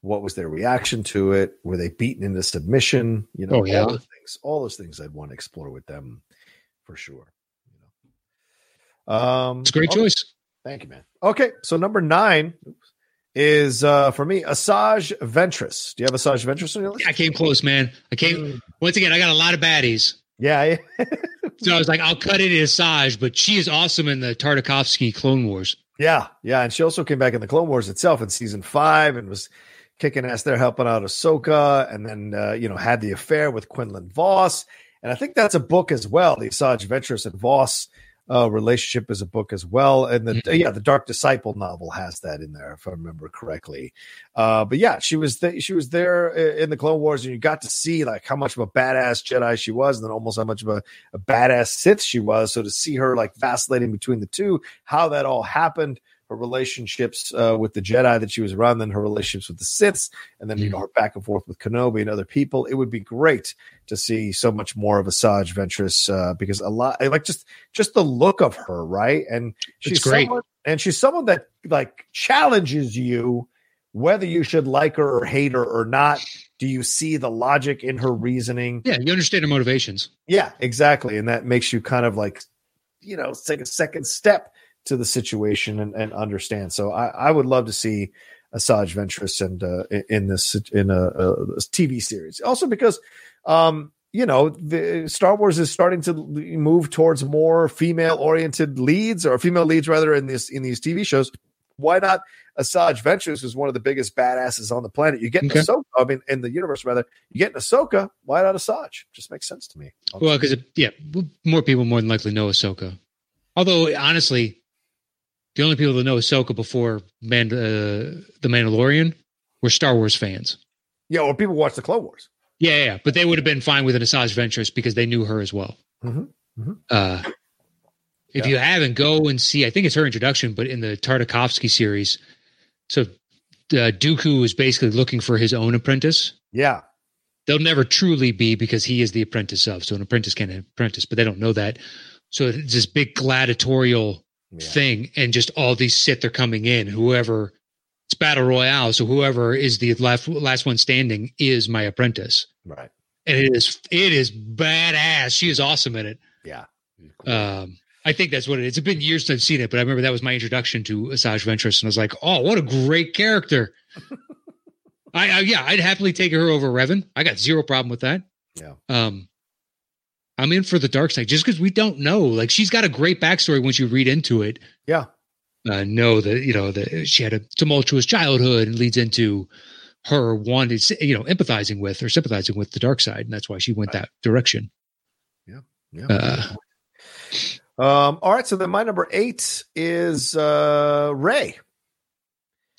What was their reaction to it? Were they beaten into submission? You know, Oh, yeah. all those things. All those things I'd want to explore with them for sure. You know. Um, It's a great okay. choice. Thank you, man. Okay, so number nine is uh for me Asajj Ventress. Do you have Asajj Ventress on your list? I came close, man. I came Mm. once again. I got a lot of baddies, Yeah, so I was like, "I'll cut it in Asajj," but she is awesome in the Tartakovsky Clone Wars. Yeah, yeah, and she also came back in the Clone Wars itself in season five and was kicking ass there, helping out Ahsoka, and then uh, you know had the affair with Quinlan Vos, and I think that's a book as well. The Asajj Ventress and Vos uh, relationship is a book as well, and the Mhm. yeah, the Dark Disciple novel has that in there if I remember correctly. Uh, but yeah, she was th- she was there in the Clone Wars, and you got to see like how much of a badass Jedi she was, and then almost how much of a, a badass Sith she was. So to see her like vacillating between the two, how that all happened, her relationships uh, with the Jedi that she was around, then her relationships with the Siths, and then you know her back and forth with Kenobi and other people. It would be great to see so much more of Asajj Ventress uh, because a lot, like just just the look of her, right? And she's great. someone, and she's someone that like challenges you whether you should like her or hate her or not. Do you see the logic in her reasoning? Yeah, you understand her motivations. Yeah, exactly. And that makes you kind of like, you know, take a second step to the situation and, and understand. So I, I would love to see Asajj Ventress and uh, in- this in a, a TV series. Also because, um, you know, the Star Wars is starting to move towards more female oriented leads or female leads rather in this in these TV shows. Why not Asajj Ventress, who's one of the biggest badasses on the planet? You get Okay. Ahsoka, I mean, in the universe rather, you get in Ahsoka. Why not Asajj? Just makes sense to me. Well, because yeah, more people more than likely know Ahsoka. Although honestly, the only people that know Ahsoka before Man- uh, the Mandalorian were Star Wars fans. Yeah, or people watch the Clone Wars. Yeah, yeah, but they would have been fine with an Asajj Ventress because they knew her as well. Mhm, mhm. Uh, if Yeah. you haven't, go and see. I think it's her introduction, but in the Tartakovsky series. So uh, Dooku is basically looking for his own apprentice. Yeah, They'll never truly be because he is the apprentice of. So an apprentice can't apprentice, but they don't know that. So it's this big gladiatorial yeah. thing, and just all these Sith are coming in. Whoever it's battle royale, so whoever is the last last one standing is my apprentice, right. and it is it is badass. She is awesome in it. Yeah, Um, I think that's what it is. It's been years since I've seen it, but I remember that was my introduction to Asajj Ventress, and I was like, "Oh, what a great character!" I, I yeah, I'd happily take her over Revan. I got zero problem with that. Yeah. Um, I'm in for the dark side just because we don't know. Like, she's got a great backstory once you read into it. Yeah. Uh, know that you know that she had a tumultuous childhood and leads into her wanting, you know, empathizing with or sympathizing with the dark side, and that's why she went that direction. yeah. Uh, um. All right. So then my number eight is uh Rey.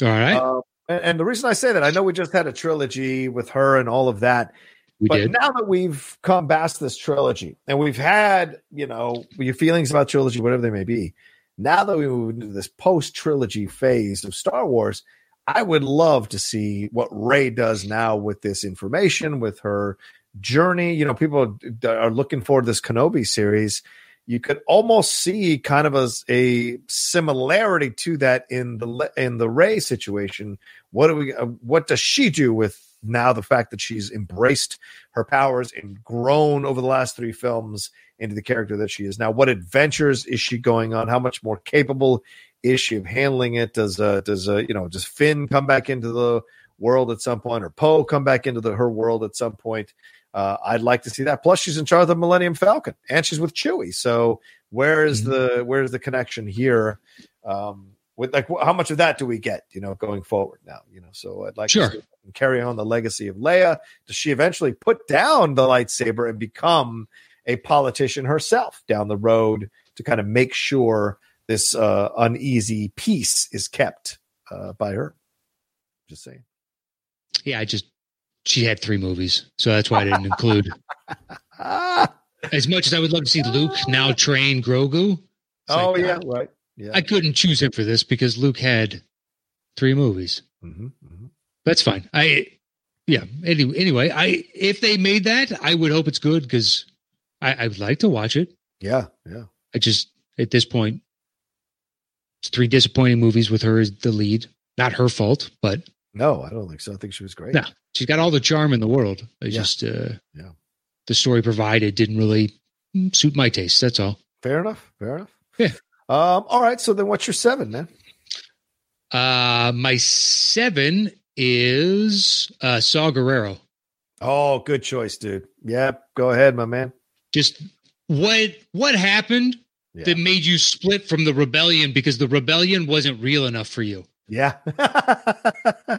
all right, Uh, and, and the reason I say that, I know we just had a trilogy with her and all of that. We but did. now that we've come past this trilogy and we've had, you know, your feelings about trilogy, whatever they may be, now that we move into this post trilogy phase of Star Wars, I would love to see what Rey does now with this information, with her journey. You know, people are looking for this Kenobi series. You could almost see kind of as a similarity to that in the in the Rey situation. What do we? Uh, what does she do with now the fact that she's embraced her powers and grown over the last three films into the character that she is now? What adventures is she going on? How much more capable is she of handling it? Does uh does uh you know does Finn come back into the world at some point, or Poe come back into the her world at some point? Uh, I'd like to see that. Plus, she's in charge of the Millennium Falcon, and she's with Chewie. So, where is the where's the connection here? Um, with like, how much of that do we get? You know, going forward now. You know, so I'd like Sure. to carry on the legacy of Leia. Does she eventually put down the lightsaber and become a politician herself down the road to kind of make sure this uh, uneasy peace is kept uh, by her. Just saying. Yeah, I just she had three movies, so that's why I didn't include. As much as I would love to see Luke now train Grogu, oh like, yeah, uh, right. Yeah. I couldn't choose him for this because Luke had three movies. Mhm, mhm. That's fine. I yeah. Anyway, anyway, I if they made that, I would hope it's good because I, I would like to watch it. Yeah, yeah. I just at this point, it's three disappointing movies with her as the lead. Not her fault, but No, I don't think so. I think she was great. No. she's got all the charm in the world. It's Yeah. just uh, Yeah. the story provided didn't really suit my taste. That's all. Fair enough. Fair enough. Yeah. Um, all right. So then what's your seven, man? Uh, my seven is uh, Saw Gerrera. Oh, good choice, dude. Yep. Go ahead, my man. Just what what happened Yeah. that made you split from the rebellion because the rebellion wasn't real enough for you. Yeah.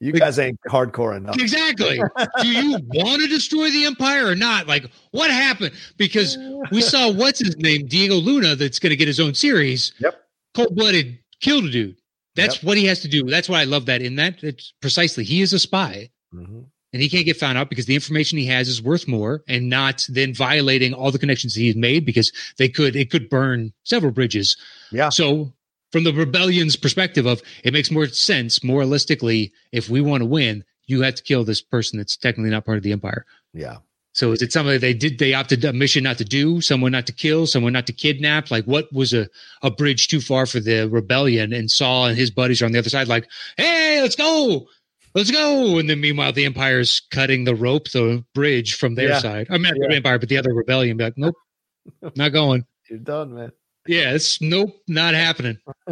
you guys ain't hardcore enough. Exactly. Do you want to destroy the empire or not? Like, what happened? Because we saw what's his name, Diego Luna, that's going to get his own series. Yep. Cold blooded, killed a dude. That's Yep. what he has to do. That's why I love that. In that, it's precisely, he is a spy. Mhm. and he can't get found out because the information he has is worth more and not then violating all the connections he's made because they could it could burn several bridges Yeah. so from the rebellion's perspective of it makes more sense moralistically if we want to win you have to kill this person that's technically not part of the empire Yeah. so is it something they did they opted a mission not to do someone not to kill someone not to kidnap like what was a, a bridge too far for the rebellion and saul and his buddies are on the other side like hey let's go let's go and then meanwhile the empire's cutting the rope the bridge from their Yeah. side i mean not Yeah. the empire but the other rebellion be like nope not going You're done, man. Yeah it's nope not happening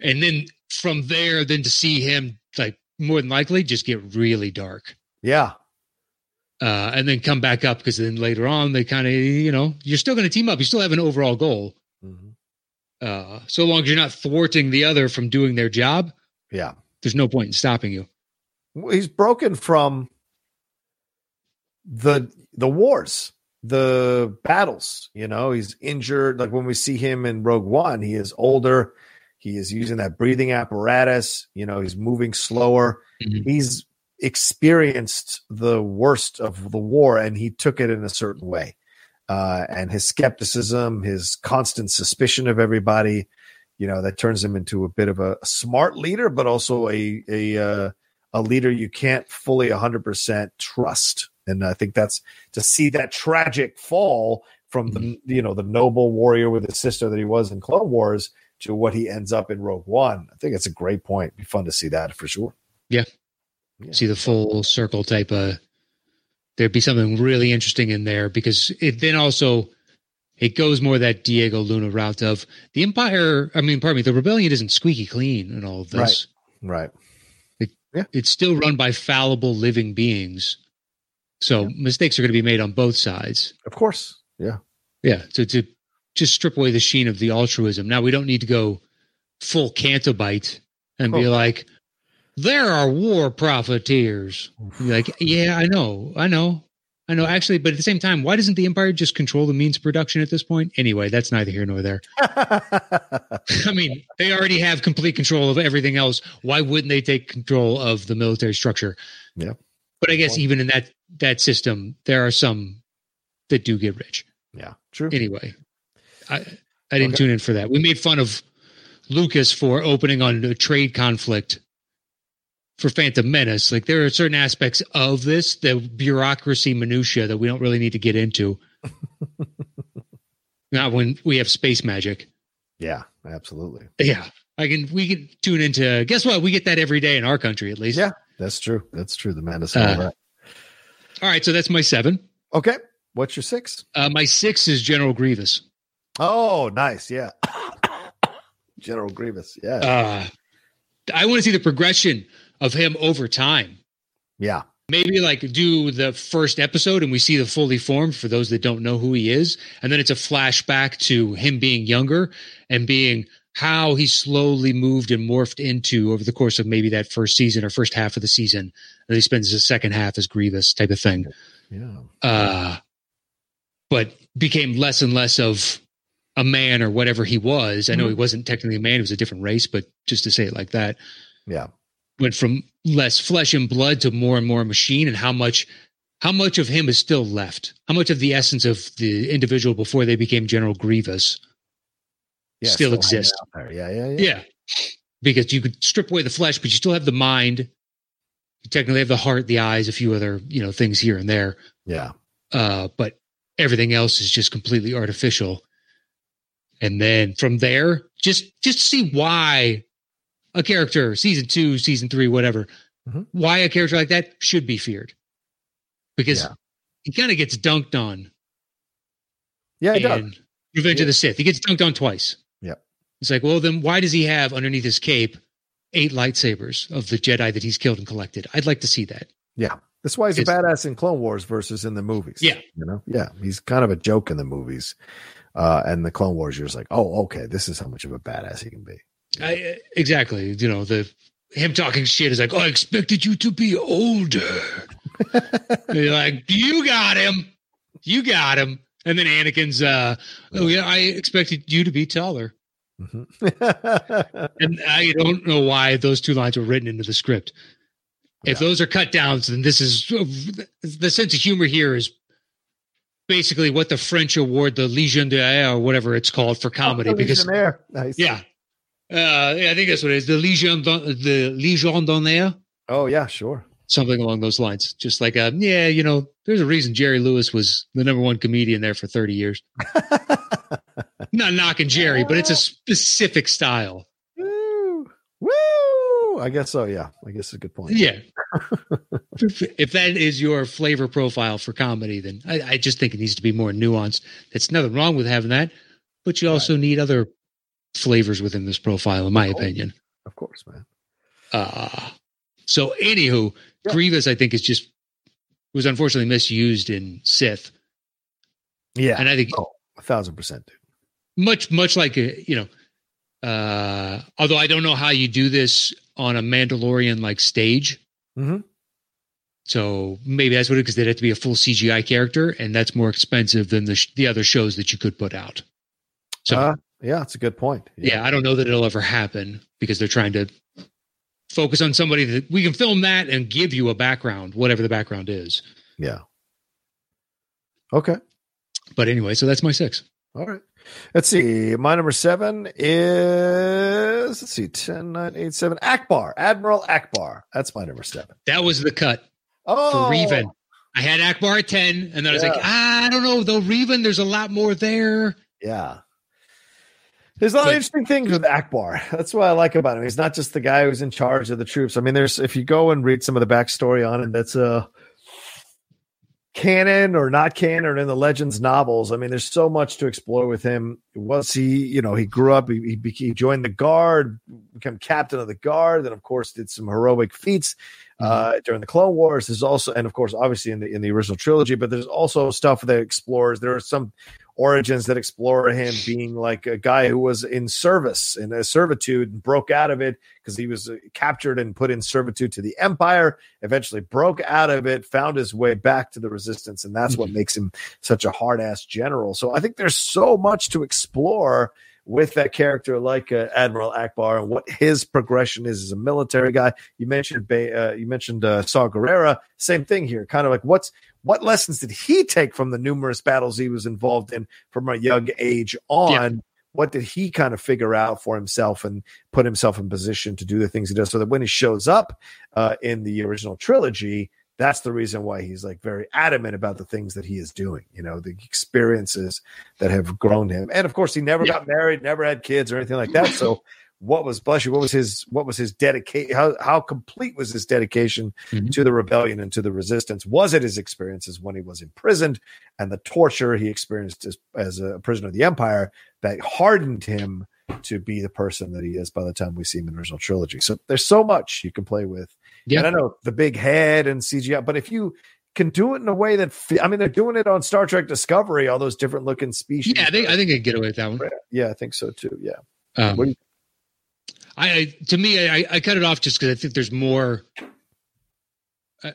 and then from there then to see him like more than likely just get really dark Yeah. uh, and then come back up because then later on they kind of you know you're still going to team up you still have an overall goal Mhm. uh, so long as you're not thwarting the other from doing their job Yeah. there's no point in stopping you He's broken from the the wars, the battles. You know, he's injured. Like when we see him in Rogue One, he is older. He is using that breathing apparatus. You know, he's moving slower. Mhm. He's experienced the worst of the war, and he took it in a certain way. Uh, and his skepticism, his constant suspicion of everybody, you know, that turns him into a bit of a, smart leader, but also a a uh, a leader you can't fully 100% trust. And I think that's to see that tragic fall from the mm-hmm. you know the noble warrior with his sister that he was in Clone Wars to what he ends up in Rogue One. I think it's a great point. Be fun to see that for sure. Yeah. Yeah. see the full circle type of there'd be something really interesting in there because it then also it goes more that Diego Luna route of the Empire. I mean, pardon me, the rebellion isn't squeaky clean and all of this. Right. Right. Yeah, It's still run by fallible living beings. So mistakes are going to be made on both sides. Of course. Yeah. Yeah. To, to just strip away the sheen of the altruism. Now we don't need to go full Canto Bight and be Oh. like, there are war profiteers. Like, yeah, I know, I know, I know. Actually, but at the same time, why doesn't the empire just control the means of production at this point? Anyway, that's neither here nor there. I mean, they already have complete control of everything else. Why wouldn't they take control of the military structure? Yeah. But I guess even in that that system, there are some that do get rich. yeah. True. Anyway, I I didn't Okay. tune in for that. We made fun of Lucas for opening on a trade conflict for Phantom Menace. Like there are certain aspects of this, the bureaucracy minutia that we don't really need to get into. Not when we have space magic. Yeah. Absolutely. Yeah. I can we can tune into guess what? We get that every day in our country at least. Yeah. That's true. That's true. The madness. Uh. All right, so that's my seven. Okay. What's your six? Uh, my six is General Grievous. Oh, nice. Yeah. General Grievous. Yeah. Uh I want to see the progression of him over time. yeah. maybe like do the first episode and we see the fully formed for those that don't know who he is and then it's a flashback to him being younger and being how he slowly moved and morphed into over the course of maybe that first season or first half of the season and he spends the second half as grievous type of thing Yeah. uh but became less and less of a man or whatever he was. I know he wasn't technically a man; he was a different race, but just to say it like that, Yeah. went from less flesh and blood to more and more machine, and how much. How much of him is still left? How much of the essence of the individual before they became General Grievous Yeah. Still hanging exist. Yeah. Yeah. Yeah. Yeah. Because you could strip away the flesh, but you still have the mind. You technically have the heart, the eyes, a few other, you know, things here and there. Yeah. Uh, but everything else is just completely artificial. And then from there, just just see why a character, season two, season three, whatever, Mhm. why a character like that should be feared. Because Yeah. he kind of gets dunked on Yeah. It Revenge Yeah. of the Sith. He gets dunked on twice. It's like, well, then why does he have underneath his cape eight lightsabers of the Jedi that he's killed and collected? I'd like to see that. Yeah. That's why he's a badass in Clone Wars versus in the movies. Yeah. You know? Yeah. He's kind of a joke in the movies. Uh, and the Clone Wars, you're just like, oh, okay, this is how much of a badass he can be. I, exactly. You know, the him talking shit is like, oh, I expected you to be older. You're like, you got him. You got him. And then Anakin's, uh, oh, yeah, I expected you to be taller. Mhm. And I don't know why those two lines were written into the script. If Yeah. those are cut down, then this is the sense of humor here is basically what the French award the Legion d'honneur or whatever it's called for comedy. Oh, because nice. yeah, uh, yeah, I think that's what it is. The Legion, the Legion d'honneur, Oh, yeah, sure. something along those lines. Just like, uh, yeah, you know, there's a reason Jerry Lewis was the number one comedian there for 30 years. Not knocking Jerry, but it's a specific style. Woo. Woo. I guess so. Yeah. I guess it's a good point. Yeah. if that is your flavor profile for comedy, then I, I just think it needs to be more nuanced. That's nothing wrong with having that, but you also need other flavors within this profile, in my Of opinion. Of course, man. Uh, so, anywho, Yeah. Grievous, I think, is just was unfortunately misused in Sith, Yeah. and I think Oh, a thousand percent, dude. Much, much like a, you know, uh, although I don't know how you do this on a Mandalorian like stage. Mhm. So maybe that's what it because they'd have to be a full CGI character, and that's more expensive than the sh- the other shows that you could put out. So Uh, yeah, it's a good point. yeah, I don't know that it'll ever happen because they're trying to focus on somebody that we can film that and give you a background, whatever the background is. Yeah. Okay. But anyway, so that's my six. All right. Let's see. My number seven is let's see, 10, 9, 8, 7. Ackbar. Admiral Ackbar. That's my number seven. That was the cut Oh for Revan. I had Ackbar at ten, and then I was like, ah, I don't know though. Revan, there's a lot more there. Yeah. There's a lot But- of interesting things with Ackbar. That's what I like about him. He's not just the guy who's in charge of the troops. I mean, there's if you go and read some of the backstory on him, that's uh canon or not canon in the legends novels. I mean, there's so much to explore with him. Was he, you know, he grew up, he, he, he joined the guard, became captain of the guard, then of course did some heroic feats uh, during the Clone Wars. There's also, and of course, obviously in the in the original trilogy, but there's also stuff that explores. There are some origins that explore him being like a guy who was in service in a servitude and broke out of it because he was uh, captured and put in servitude to the empire eventually broke out of it found his way back to the resistance and that's what makes him such a hard ass general. So i think there's so much to explore with that character like uh, admiral ackbar and what his progression is as a military guy. You mentioned uh, you mentioned uh, saw gerrera same thing here kind of like what's what lessons did he take from the numerous battles he was involved in from a young age on? Yeah. What did he kind of figure out for himself and put himself in position to do the things he does so that when he shows up uh, in the original trilogy, that's the reason why he's like very adamant about the things that he is doing, you know, the experiences that have grown him. And of course, he never Yeah. got married, never had kids or anything like that. So, what was bless you? What was his what was his dedication? How how complete was his dedication Mhm. to the rebellion and to the resistance? Was it his experiences when he was imprisoned and the torture he experienced as, as a prisoner of the empire that hardened him to be the person that he is by the time we see him in the original trilogy? So there's so much you can play with. Yeah. And I know the big head and CGI, but if you can do it in a way that I mean, they're doing it on Star Trek Discovery, all those different looking species. Yeah, I think I think I get away with that one. yeah, I think so too. Yeah. Um, What do you- I, I to me, I, I cut it off just because I think there's more. Uh,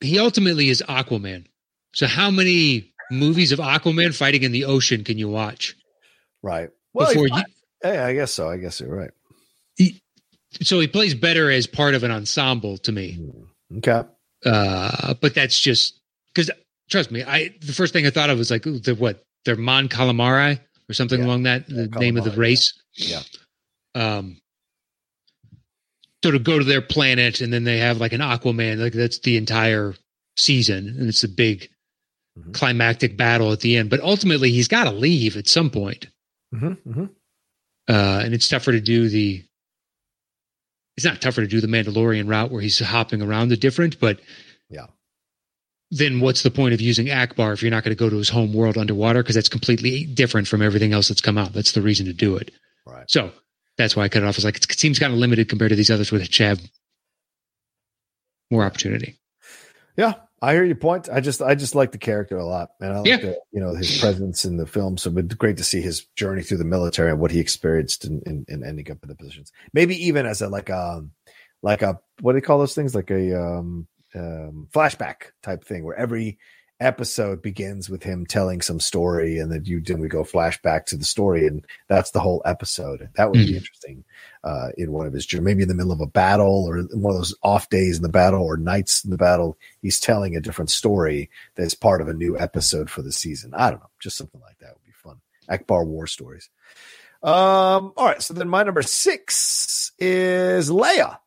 he ultimately is Aquaman. So how many movies of Aquaman fighting in the ocean can you watch? Right. Well, before he's you, not- yeah, I guess so. I guess you're right. so he plays better as part of an ensemble to me. Okay. Uh, but that's just because trust me, I the first thing I thought of was like the what they're Mon Calamari or something Yeah. along that Yeah, the name of the Calamari, race. Yeah. Um. So to go to their planet and then they have like an Aquaman, like that's the entire season, and it's a big Mhm. climactic battle at the end. But ultimately, he's got to leave at some point. hmm hmm uh, and it's tougher to do the. It's not tougher to do the Mandalorian route where he's hopping around the different, but Yeah. Then what's the point of using Ackbar if you're not going to go to his home world underwater because that's completely different from everything else that's come out. That's the reason to do it. Right. So that's why I cut it off. It's like it seems kind of limited compared to these others which have more opportunity. Yeah, I hear your point. I just I just like the character a lot, and I like Yeah. the, you know his presence in the film. So it's great to see his journey through the military and what he experienced in, in, in ending up in the positions. Maybe even as a like a like a what do they call those things? Like a um, um, flashback type thing, where every episode begins with him telling some story, and then you then we go flashback to the story, and that's the whole episode. That would be Mhm. interesting uh, in one of his maybe in the middle of a battle or one of those off days in the battle or nights in the battle. He's telling a different story that's part of a new episode for the season. I don't know, just something like that would be fun. Ackbar War Stories. Um, all right, so then my number six is Leia.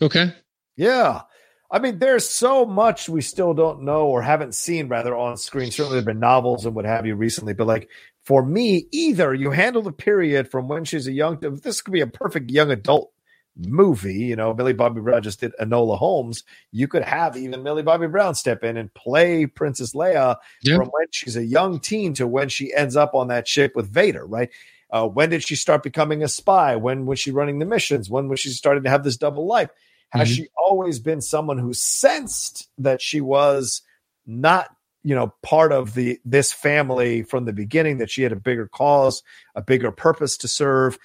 Okay. Yeah. I mean, there's so much we still don't know or haven't seen, rather, on screen. Certainly, there have been novels and what have you recently, but like for me, either you handle the period from when she's a young, this could be a perfect young adult movie. You know, Millie Bobby Brown just did Enola Holmes. You could have even Millie Bobby Brown step in and play Princess Leia Yeah. from when she's a young teen to when she ends up on that ship with Vader, right? Uh, when did she start becoming a spy? When was she running the missions? When was she starting to have this double life? Has Mhm. she always been someone who sensed that she was not, you know, part of the this family from the beginning? That she had a bigger cause, a bigger purpose to serve.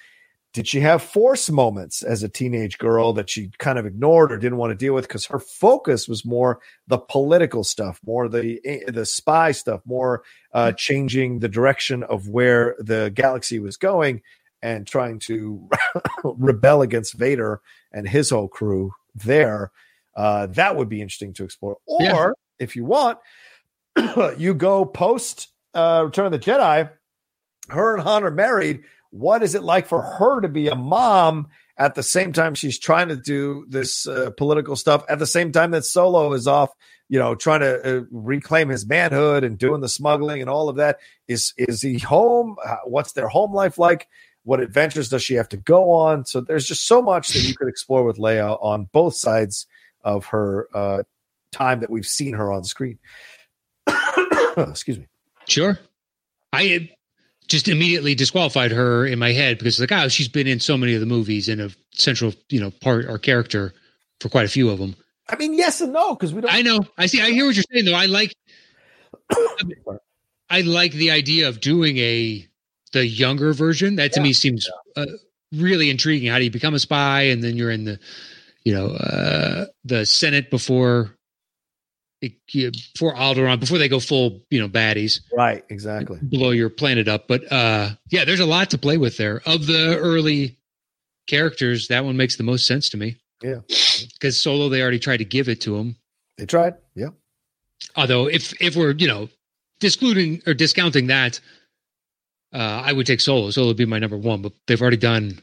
Did she have force moments as a teenage girl that she kind of ignored or didn't want to deal with because her focus was more the political stuff, more the the spy stuff, more uh, changing the direction of where the galaxy was going and trying to rebel against Vader and his whole crew there. Uh, that would be interesting to explore. Or Yeah. if you want, you go post uh, Return of the Jedi. Her and Han are married. What is it like for her to be a mom at the same time she's trying to do this uh, political stuff? At the same time that Solo is off, you know, trying to uh, reclaim his manhood and doing the smuggling and all of that. Is is he home? What's their home life like? What adventures does she have to go on? So there's just so much that you could explore with Leia on both sides of her uh, time that we've seen her on screen. Excuse me. Sure. I uh, just immediately disqualified her in my head because like, oh, she's been in so many of the movies and a central, you know, part or character for quite a few of them. I mean, yes and no, because we don't. I know. I see. I hear what you're saying though. I like. I like the idea of doing a the younger version. That to Yeah. me seems uh, really intriguing. How do you become a spy and then you're in the, you know, uh, the Senate before, it, before Alderaan, before they go full, you know, baddies. right, exactly. blow your planet up. But uh yeah, there's a lot to play with there. Of the early characters, that one makes the most sense to me. Yeah. Because Solo, they already tried to give it to him. They tried. Yeah. Although if if we're, you know, discluding or discounting that, uh I would take Solo. Solo would be my number one, but they've already done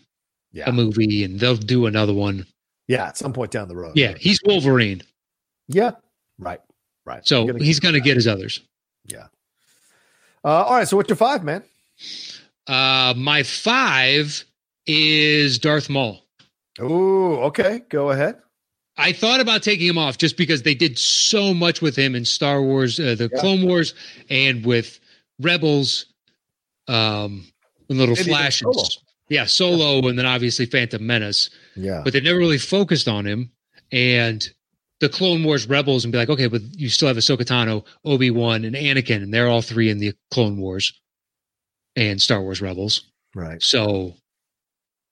Yeah. a movie and they'll do another one. yeah. At some point down the road. Yeah, he's Wolverine. Yeah. Right. Right. So gonna he's gonna get his others. Yeah. Uh, all right. So what's your five, man? Uh my five is Darth Maul. Oh, okay. Go ahead. I thought about taking him off just because they did so much with him in Star Wars, uh, the Yeah. Clone Wars, and with Rebels, um, and little And flashes. Solo. Yeah, Solo, and then obviously Phantom Menace. Yeah. But they never really focused on him. And the Clone Wars Rebels, and be like, okay, but you still have Ahsoka Tano, Obi Wan, and Anakin, and they're all three in the Clone Wars and Star Wars Rebels. right. So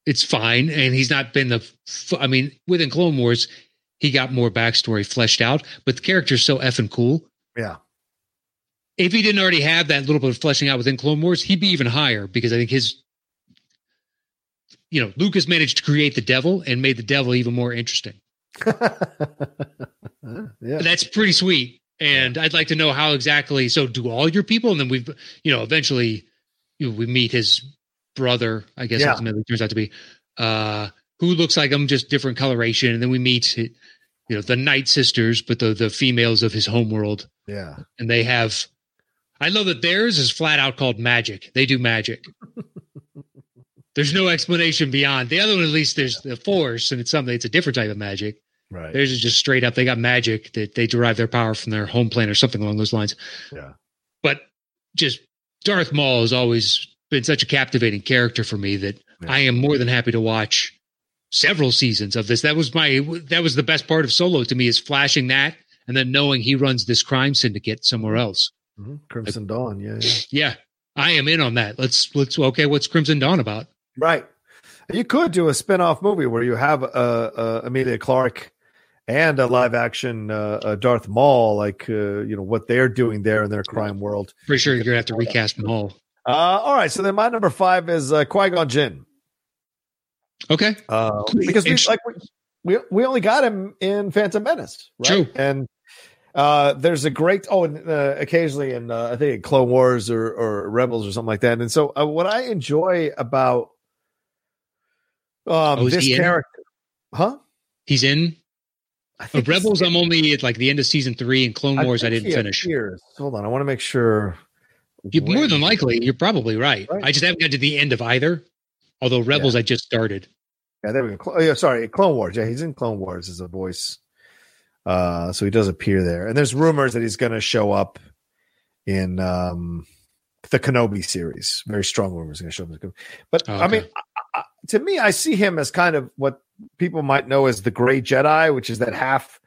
it's fine. And he's not been the, f- I mean, within Clone Wars, he got more backstory fleshed out, but the character's so effing cool. Yeah. If he didn't already have that little bit of fleshing out within Clone Wars, he'd be even higher because I think his, you know, Lucas managed to create the devil and made the devil even more interesting. yeah. That's pretty sweet. And I'd like to know how exactly. So, do all your people, and then we've, you know, eventually, you know, we meet his brother. I guess Yeah. ultimately turns out to be, uh, who looks like him, just different coloration. And then we meet, you know, the Night Sisters, but the the females of his homeworld, Yeah. and they have. I love that theirs is flat out called magic. They do magic. there's no explanation beyond the other one. At least there's the force, and it's something. It's a different type of magic. Right. Theirs is just straight up. They got magic that they derive their power from their home planet or something along those lines. Yeah. But just Darth Maul has always been such a captivating character for me that Yeah. I am more than happy to watch several seasons of this. That was my that was the best part of Solo to me is flashing that and then knowing he runs this crime syndicate somewhere else. Mhm. Crimson Dawn. Yeah, yeah. Yeah, I am in on that. Let's let's okay. What's Crimson Dawn about? Right. You could do a spin-off movie where you have uh, uh, Emilia Clarke and a live action uh, uh, Darth Maul, like uh, you know what they're doing there in their crime world. Pretty sure you're gonna have to recast Maul. Uh, all right, so then my number five is uh, Qui Gon Jinn, Okay, uh, because we like we, we we only got him in Phantom Menace, right? True. And uh, there's a great oh, and uh, occasionally in uh, I think in Clone Wars or or Rebels or something like that. And so uh, what I enjoy about um, Oh, this he in? character, huh? he's in I think Rebels. I'm only at like the end of season three, and Clone Wars I, think didn't finish. appears. Hold on, I want to make sure. You, more than likely, you're probably right. Right. I just haven't got to the end of either. Although Rebels, I just started. Yeah, there we go. Cl- oh, yeah, sorry, Clone Wars. Yeah, he's in Clone Wars as a voice. Uh, so he does appear there, and there's rumors that he's going to show up in um the Kenobi series. Very strong rumors going to show up. in the Kenobi. But Oh, I mean. I, I, to me, I see him as kind of what people might know as the Gray Jedi, which is that half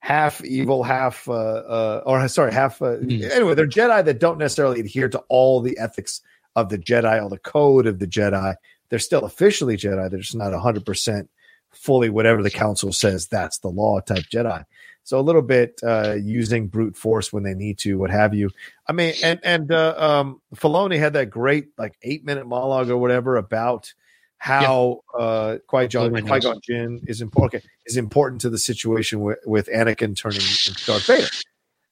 half evil, half uh, uh or sorry, half uh, Mhm. anyway, they're Jedi that don't necessarily adhere to all the ethics of the Jedi, all the code of the Jedi. They're still officially Jedi. They're just not hundred percent fully whatever the council says that's the law type Jedi. So a little bit uh using brute force when they need to, what have you. I mean, and and uh, um Filoni had that great like eight minute monologue or whatever about how uh Qui Gon Qui Gon. Jinn is important okay, is important to the situation with, with Anakin turning into Darth Vader.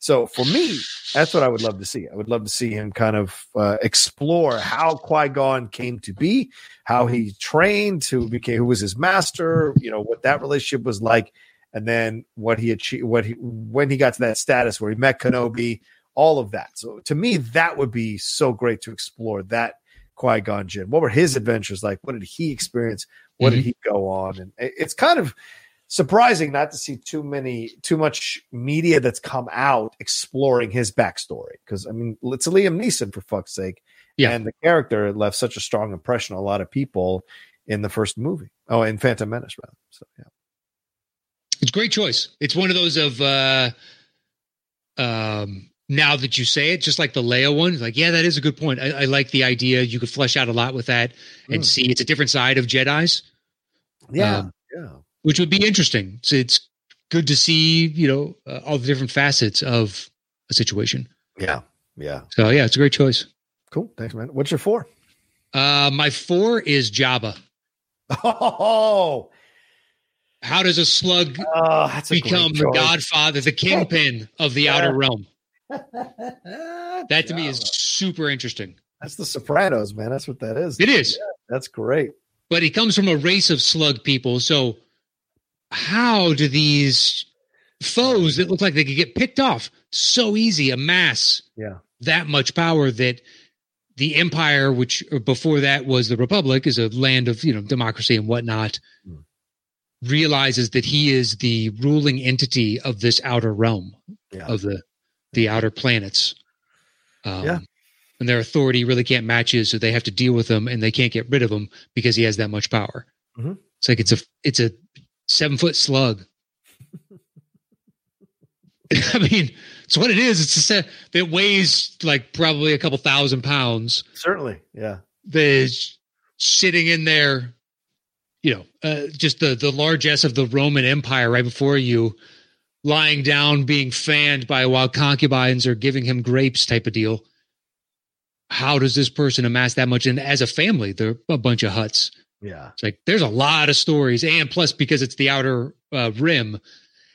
So for me, that's what I would love to see. I would love to see him kind of uh, explore how Qui Gon came to be, how he trained, who became, who was his master, you know, what that relationship was like, and then what he achieved, what he when he got to that status where he met Kenobi, all of that. So to me, that would be so great to explore that Qui Gon Jinn. What were his adventures like? What did he experience? What did he go on? And it's kind of surprising not to see too many too much media that's come out exploring his backstory because i mean it's liam neeson for fuck's sake Yeah. and the character left such a strong impression on a lot of people in the first movie oh in phantom menace rather so yeah It's a great choice. It's one of those of uh um now that you say it, just like the Leia one, like, yeah, that is a good point. I, I like the idea. You could flesh out a lot with that and Mm. see it's a different side of Jedi's, yeah Um, yeah which would be interesting. So it's good to see, you know, uh, all the different facets of a situation. yeah yeah So yeah, it's a great choice. cool thanks man what's your four? Uh my four is Jabba. oh, How does a slug oh become the godfather, the kingpin of the Yeah. outer realm? That to me is super interesting. that's the sopranos man that's what that is It is. that's great but he comes from a race of slug people. So, how do these foes that look like they could get picked off so easy amass yeah that much power that the empire, which before that was the republic, is a land of you know democracy and whatnot, Hmm. realizes that he is the ruling entity of this outer realm yeah of the the outer planets. Um, Yeah. And their authority really can't match his, so they have to deal with him, and they can't get rid of him because he has that much power. Mhm. It's like it's a it's a seven foot slug. I mean, it's what it is. It's a set that weighs like probably a couple thousand pounds. certainly yeah That's sitting in there, you know, uh, just the the largesse of the Roman Empire right before you, lying down, being fanned by while concubines are giving him grapes type of deal. How does this person amass that much? And as a family, they're a bunch of Hutts. Yeah. It's like there's a lot of stories, and plus because it's the outer uh, rim,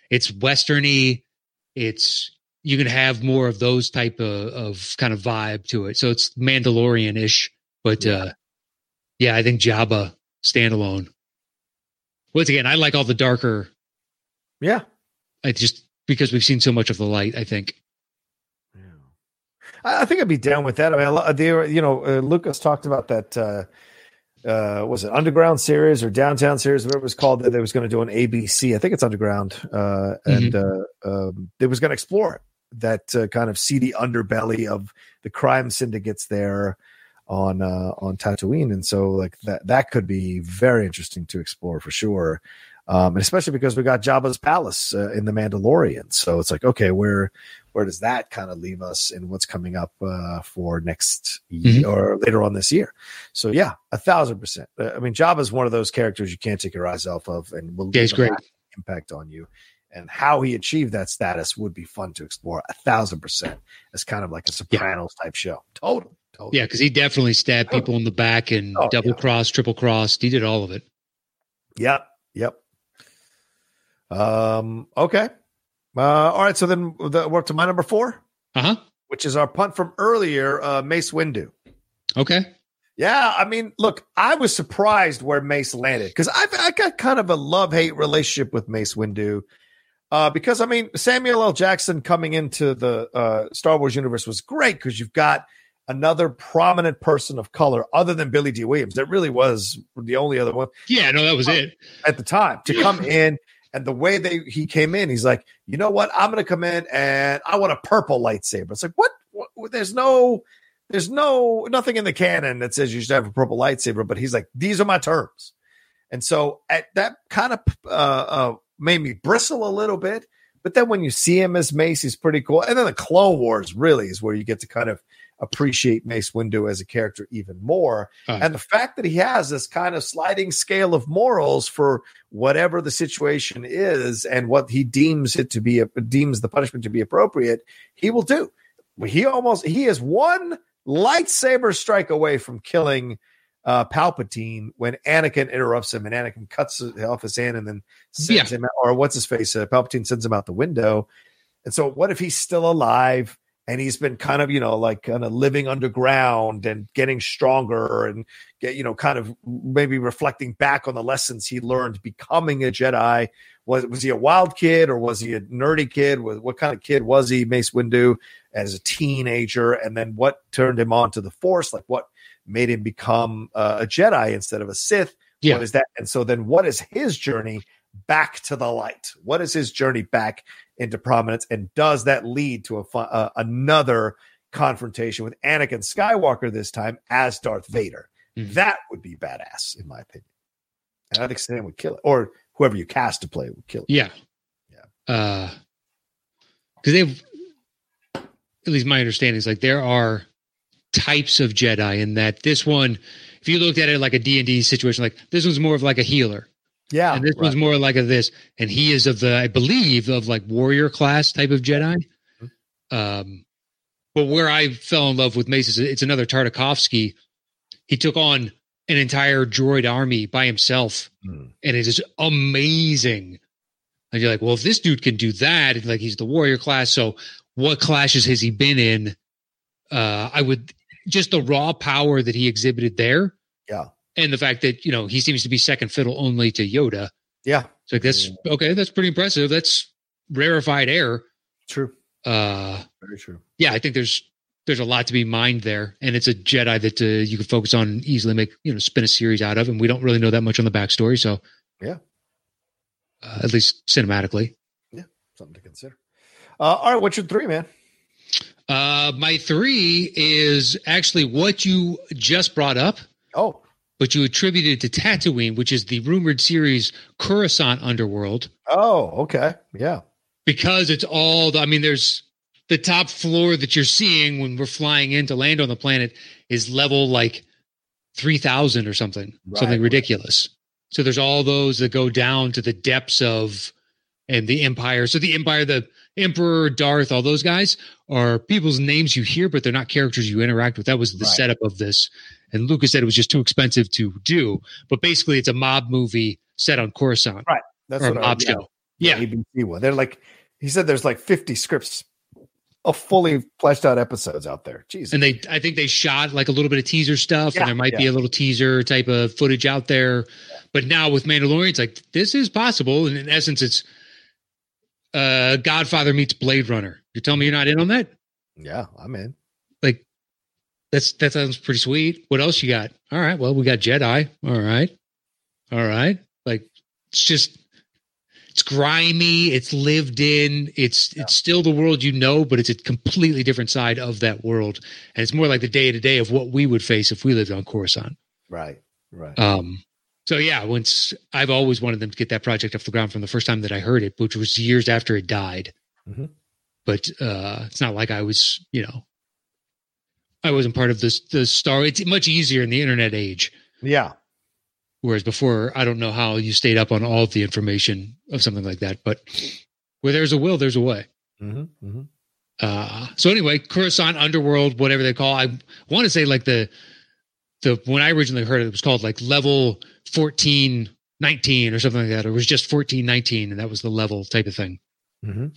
it's westerny. It's you can have more of those type of, of kind of vibe to it. So it's Mandalorian ish, but Yeah. uh, yeah, I think Jabba standalone. Once again, I like all the darker. Yeah. I just because we've seen so much of the light. I think. I, I think I'd be down with that. I mean, they, you know, uh, Lucas talked about that. Uh, was it Underground series or Downtown series, whatever it was called? That they was going to do an ABC. I think it's Underground, uh, and uh, um, they was going to explore that uh, kind of seedy underbelly of the crime syndicates there on uh, on Tatooine, and so like that that could be very interesting to explore for sure. Um, and especially because we got Jabba's palace uh, in the Mandalorian, so it's like okay, where where does that kind of leave us in what's coming up uh, for next year or later on this year? So yeah, a thousand percent. Uh, I mean, Jabba's one of those characters you can't take your eyes off of, and will Yeah, leave a great. impact on you. And how he achieved that status would be fun to explore a thousand percent as kind of like a Sopranos type show. Totally, totally. Yeah, because he definitely stabbed people in the back and Oh, double yeah. cross, triple crossed. He did all of it. Yep. Yep. Um. Okay. Uh, all right. So then the, we're up to my number four, Uh huh. which is our punt from earlier, uh, Mace Windu. Okay. Yeah, I mean, look, I was surprised where Mace landed because I've I got kind of a love hate relationship with Mace Windu. Uh, because I mean, Samuel L. Jackson coming into the uh, Star Wars universe was great because you've got another prominent person of color other than Billy Dee Williams. That really was the only other one Yeah. No, that was it. at the time to come in. And the way they he came in, he's like, you know what? I'm going to come in and I want a purple lightsaber. It's like, what? what? There's no, there's no nothing in the canon that says you should have a purple lightsaber. But he's like, these are my terms. And so at that kind of uh, uh, made me bristle a little bit. But then when you see him as Mace, he's pretty cool. And then the Clone Wars really is where you get to kind of appreciate Mace Windu as a character even more. Uh, And the fact that he has this kind of sliding scale of morals for whatever the situation is and what he deems it to be, deems the punishment to be appropriate, he will do. He almost, he is one lightsaber strike away from killing uh, Palpatine when Anakin interrupts him and Anakin cuts off his hand and then sends him out, or what's his face? Uh, Palpatine sends him out the window. And so, what if he's still alive and he's been kind of, you know, like kind of living underground and getting stronger and get, you know, kind of maybe reflecting back on the lessons he learned becoming a Jedi? Was was he a wild kid or was he a nerdy kid? Was what kind of kid was he, Mace Windu, as a teenager? And then what turned him on to the Force? Like what made him become uh, a Jedi instead of a Sith? Yeah. What is that? And so then what is his journey back to the light? What is his journey back into prominence? And does that lead to a uh, another confrontation with Anakin Skywalker this time as Darth Vader? Mhm. That would be badass, in my opinion. And I think Sam would kill it, or whoever you cast to play would kill it. Yeah. Yeah. Uh, because they've, at least my understanding is like there are types of Jedi in that this one, if you looked at it like a D and D situation, like this one's more of like a healer, Yeah, and this was more like a this, and he is of the, I believe, of like warrior class type of Jedi. Um, but where I fell in love with Mace is it's another Tartakovsky. He took on an entire droid army by himself Mm. and it is amazing. And you're like, well, if this dude can do that, like he's the warrior class, so what clashes has he been in? Uh, I would just the raw power that he exhibited there, Yeah. And the fact that you know he seems to be second fiddle only to Yoda. yeah, It's like that's okay, that's pretty impressive. That's rarefied air. true, Uh, very true. yeah, I think there's there's a lot to be mined there, and it's a Jedi that uh, you can focus on and easily make you know spin a series out of, and we don't really know that much on the backstory, so Yeah. uh, at least cinematically. Yeah, something to consider. Uh, all right, what's your three, man? Uh, my three is actually what you just brought up, Oh, but you attributed to Tatooine, which is the rumored series Coruscant Underworld, oh, okay, yeah, because it's all. The, I mean, there's the top floor that you're seeing when we're flying in to land on the planet is level like three thousand or something, Right, something ridiculous. So there's all those that go down to the depths of and the Empire. So the Empire, the Emperor, Darth, all those guys are people's names you hear, but they're not characters you interact with. That was the Right. setup of this. And Lucas said it was just too expensive to do. But basically, it's a mob movie set on Coruscant Right. That's or a what I, mob yeah, show. Yeah. ABC one. They're like he said. There's like 50 scripts of fully fleshed out episodes out there. Jesus. And they, I think they shot like a little bit of teaser stuff, Yeah, and there might be a little teaser type of footage out there. But now with Mandalorian, it's like this is possible, and in essence, it's uh Godfather meets Blade Runner. You're telling me you're not in on that? yeah, I'm in. That's that sounds pretty sweet. What else you got? All right, well, we got Jedi. All right, all right. Like it's just it's grimy. It's lived in. It's it's still the world you know, but it's a completely different side of that world, and it's more like the day to day of what we would face if we lived on Coruscant. Right. Right. Um, so yeah, once I've always wanted them to get that project off the ground from the first time that I heard it, which was years after it died. Mhm. But uh, it's not like I was, you know, I wasn't part of this the star. It's much easier in the internet age, yeah. whereas before, I don't know how you stayed up on all of the information of something like that. But where there's a will, there's a way. Mm-hmm. Mm-hmm. Uh, so anyway, Coruscant Underworld, whatever they call, I want to say like the the when I originally heard it, it was called like level fourteen nineteen or something like that. Or it was just fourteen nineteen, and that was the level type of thing. Mm-hmm.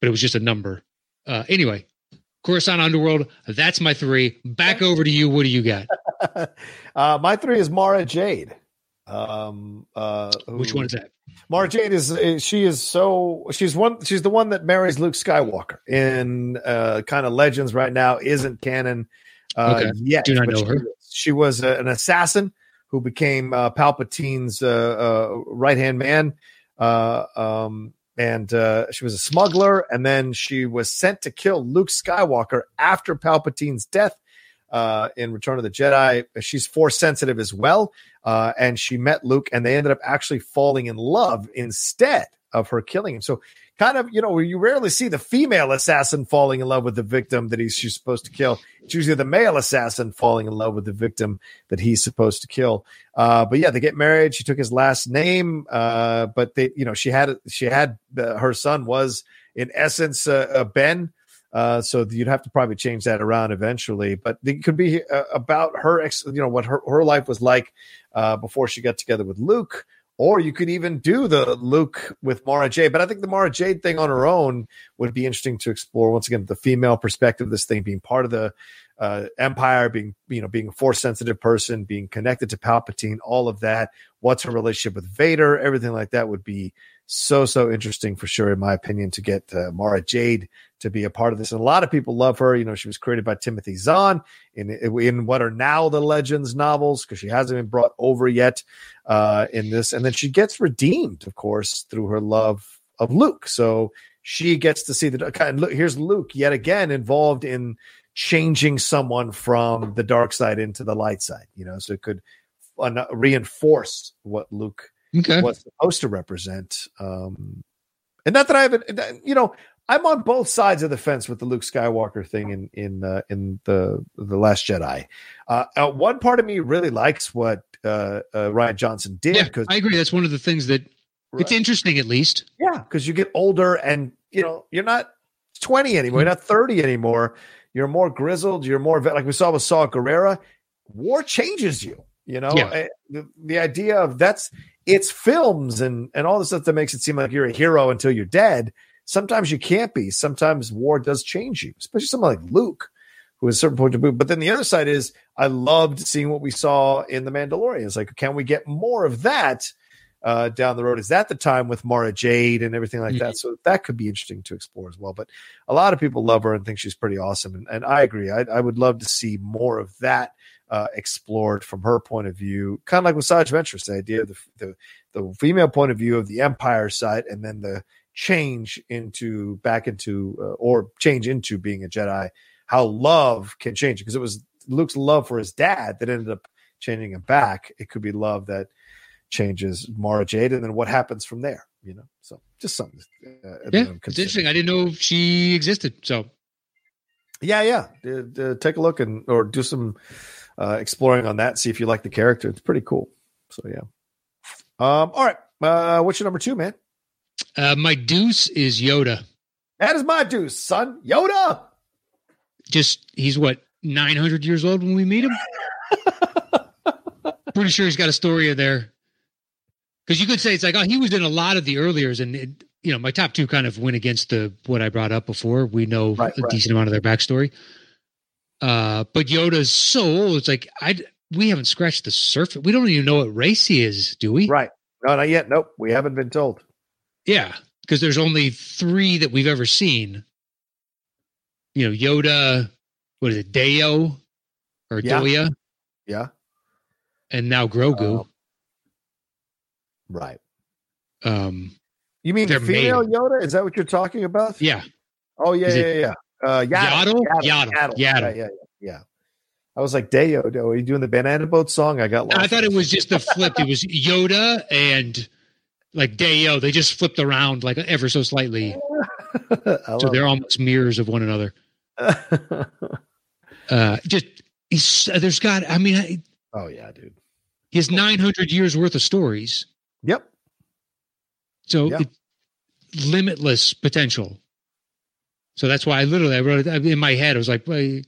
But it was just a number. Uh, anyway, Coruscant Underworld. That's my three. Back over to you. What do you got? uh, my three is Mara Jade. Um, uh, Which one is that? Mara Jade is, is she is so she's one she's the one that marries Luke Skywalker in uh, kind of legends right now isn't canon uh, Okay. yet. Do not know she, her. She was uh, an assassin who became uh, Palpatine's uh, uh, right hand man, uh, um, and uh, she was a smuggler, and then she was sent to kill Luke Skywalker after Palpatine's death. Uh, in Return of the Jedi, she's force sensitive as well uh, and she met Luke, and they ended up actually falling in love instead of her killing him. So, kind of, you know, you rarely see the female assassin falling in love with the victim that he's she's supposed to kill. It's usually the male assassin falling in love with the victim that he's supposed to kill. Uh, but yeah, they get married. She took his last name, uh, but they, you know, she had she had uh, her son was in essence uh, uh, Ben. Uh, so you'd have to probably change that around eventually, but it could be uh, about her, ex, you know, what her, her life was like uh, before she got together with Luke, or you could even do the Luke with Mara Jade. But I think the Mara Jade thing on her own would be interesting to explore. Once again, the female perspective, this thing being part of the uh, Empire, being you know being a force sensitive person, being connected to Palpatine, all of that. What's her relationship with Vader? Everything like that would be so so interesting for sure, in my opinion, to get uh, Mara Jade to be a part of this. And a lot of people love her. You know, she was created by Timothy Zahn in in what are now the Legends novels because she hasn't been brought over yet uh, in this. And then she gets redeemed, of course, through her love of Luke. So she gets to see the kind. Look, here's Luke yet again involved in changing someone from the dark side into the light side. You know, so it could uh, reinforce what Luke Okay. was supposed to represent. Um, and not that I haven't, you know, I'm on both sides of the fence with the Luke Skywalker thing in in uh, in the the Last Jedi. Uh, uh, one part of me really likes what uh, uh, Rian Johnson did Yeah, because I agree. That's one of the things that it's interesting, at least. yeah, because you get older and you know you're not 20 anymore, you're not 30 anymore. You're more grizzled. You're more like we saw with Saw Gerrera. War changes you. You know, Yeah. Eh, the, the idea of that's it's films and and all the stuff that makes it seem like you're a hero until you're dead. Sometimes you can't be. Sometimes war does change you, especially someone like Luke, who at a certain point to move. But then the other side is I loved seeing what we saw in The Mandalorian. It's like, can we get more of that uh, down the road? Is that the time with Mara Jade and everything like that? So that could be interesting to explore as well. But a lot of people love her and think she's pretty awesome. And, and I agree. I, I would love to see more of that uh, explored from her point of view, kind of like with Saj Ventress, the idea of the, the, the female point of view of the Empire side and then the change into back into uh, or change into being a Jedi, how love can change because it was Luke's love for his dad that ended up changing him back. It could be love that changes Mara Jade, and then what happens from there. You know, so just something. Uh, Yeah, it's interesting. I didn't know she existed. So Yeah, yeah. Uh, uh, take a look and or do some uh, exploring on that. See if you like the character. It's pretty cool. So yeah. Um. All right. Uh, what's your number two, man? Uh, my deuce is Yoda. That is my deuce, son. Yoda. Just he's what nine hundred years old when we meet him. Pretty sure he's got a story in there. Because you could say it's like, oh, he was in a lot of the earliers, and it, you know, my top two kind of went against the what I brought up before. We know Right, a right. decent amount of their backstory. Uh, but Yoda's so old. It's like I we haven't scratched the surface. We don't even know what race he is, do we? Right. No, not yet. Nope. We haven't been told. Yeah, because there's only three that we've ever seen. You know, Yoda, what is it, Deo or Yeah. Doya, Yeah. and now Grogu. Um, Right. Um, You mean female. Yoda? Is that what you're talking about? yeah, Oh yeah, Is yeah, it yeah, yeah. Uh, Yaddle, Yaddle? Yaddle, Yaddle. Yeah, yeah. I was like, Deo, are you doing the banana boat song? I got. I thought it was just the flip. It was Yoda and like Deo. They just flipped around like ever so slightly, so they're almost mirrors of one another. Uh, just he's, there's got. I mean, oh yeah, dude. he has 900 years worth of stories. Yep. So it, limitless potential. So that's why I literally I wrote it in my head. I was like, well,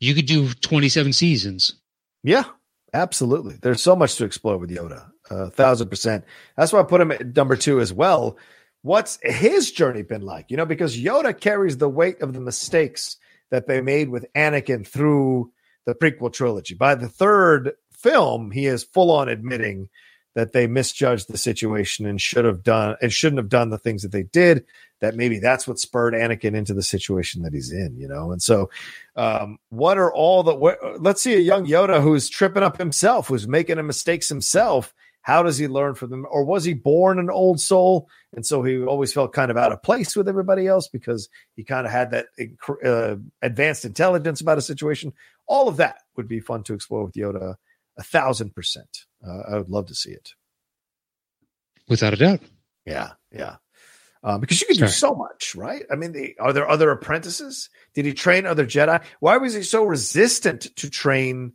you could do 27 seasons. Yeah, absolutely. There's so much to explore with Yoda. A thousand percent. That's why I put him at number two as well. What's his journey been like? You know, because Yoda carries the weight of the mistakes that they made with Anakin through the prequel trilogy. By the third film, he is full on admitting that they misjudged the situation and should have done and shouldn't have done the things that they did. That maybe that's what spurred Anakin into the situation that he's in, you know. And so, um, what are all the? What, let's see a young Yoda who's tripping up himself, who's making mistakes himself. How does he learn from them, or was he born an old soul, and so he always felt kind of out of place with everybody else because he kind of had that uh, advanced intelligence about a situation? All of that would be fun to explore with Yoda, a thousand percent. Uh, I would love to see it. Without a doubt. Yeah, yeah. Um, because you can do so much, right? I mean, the, are there other apprentices? Did he train other Jedi? Why was he so resistant to train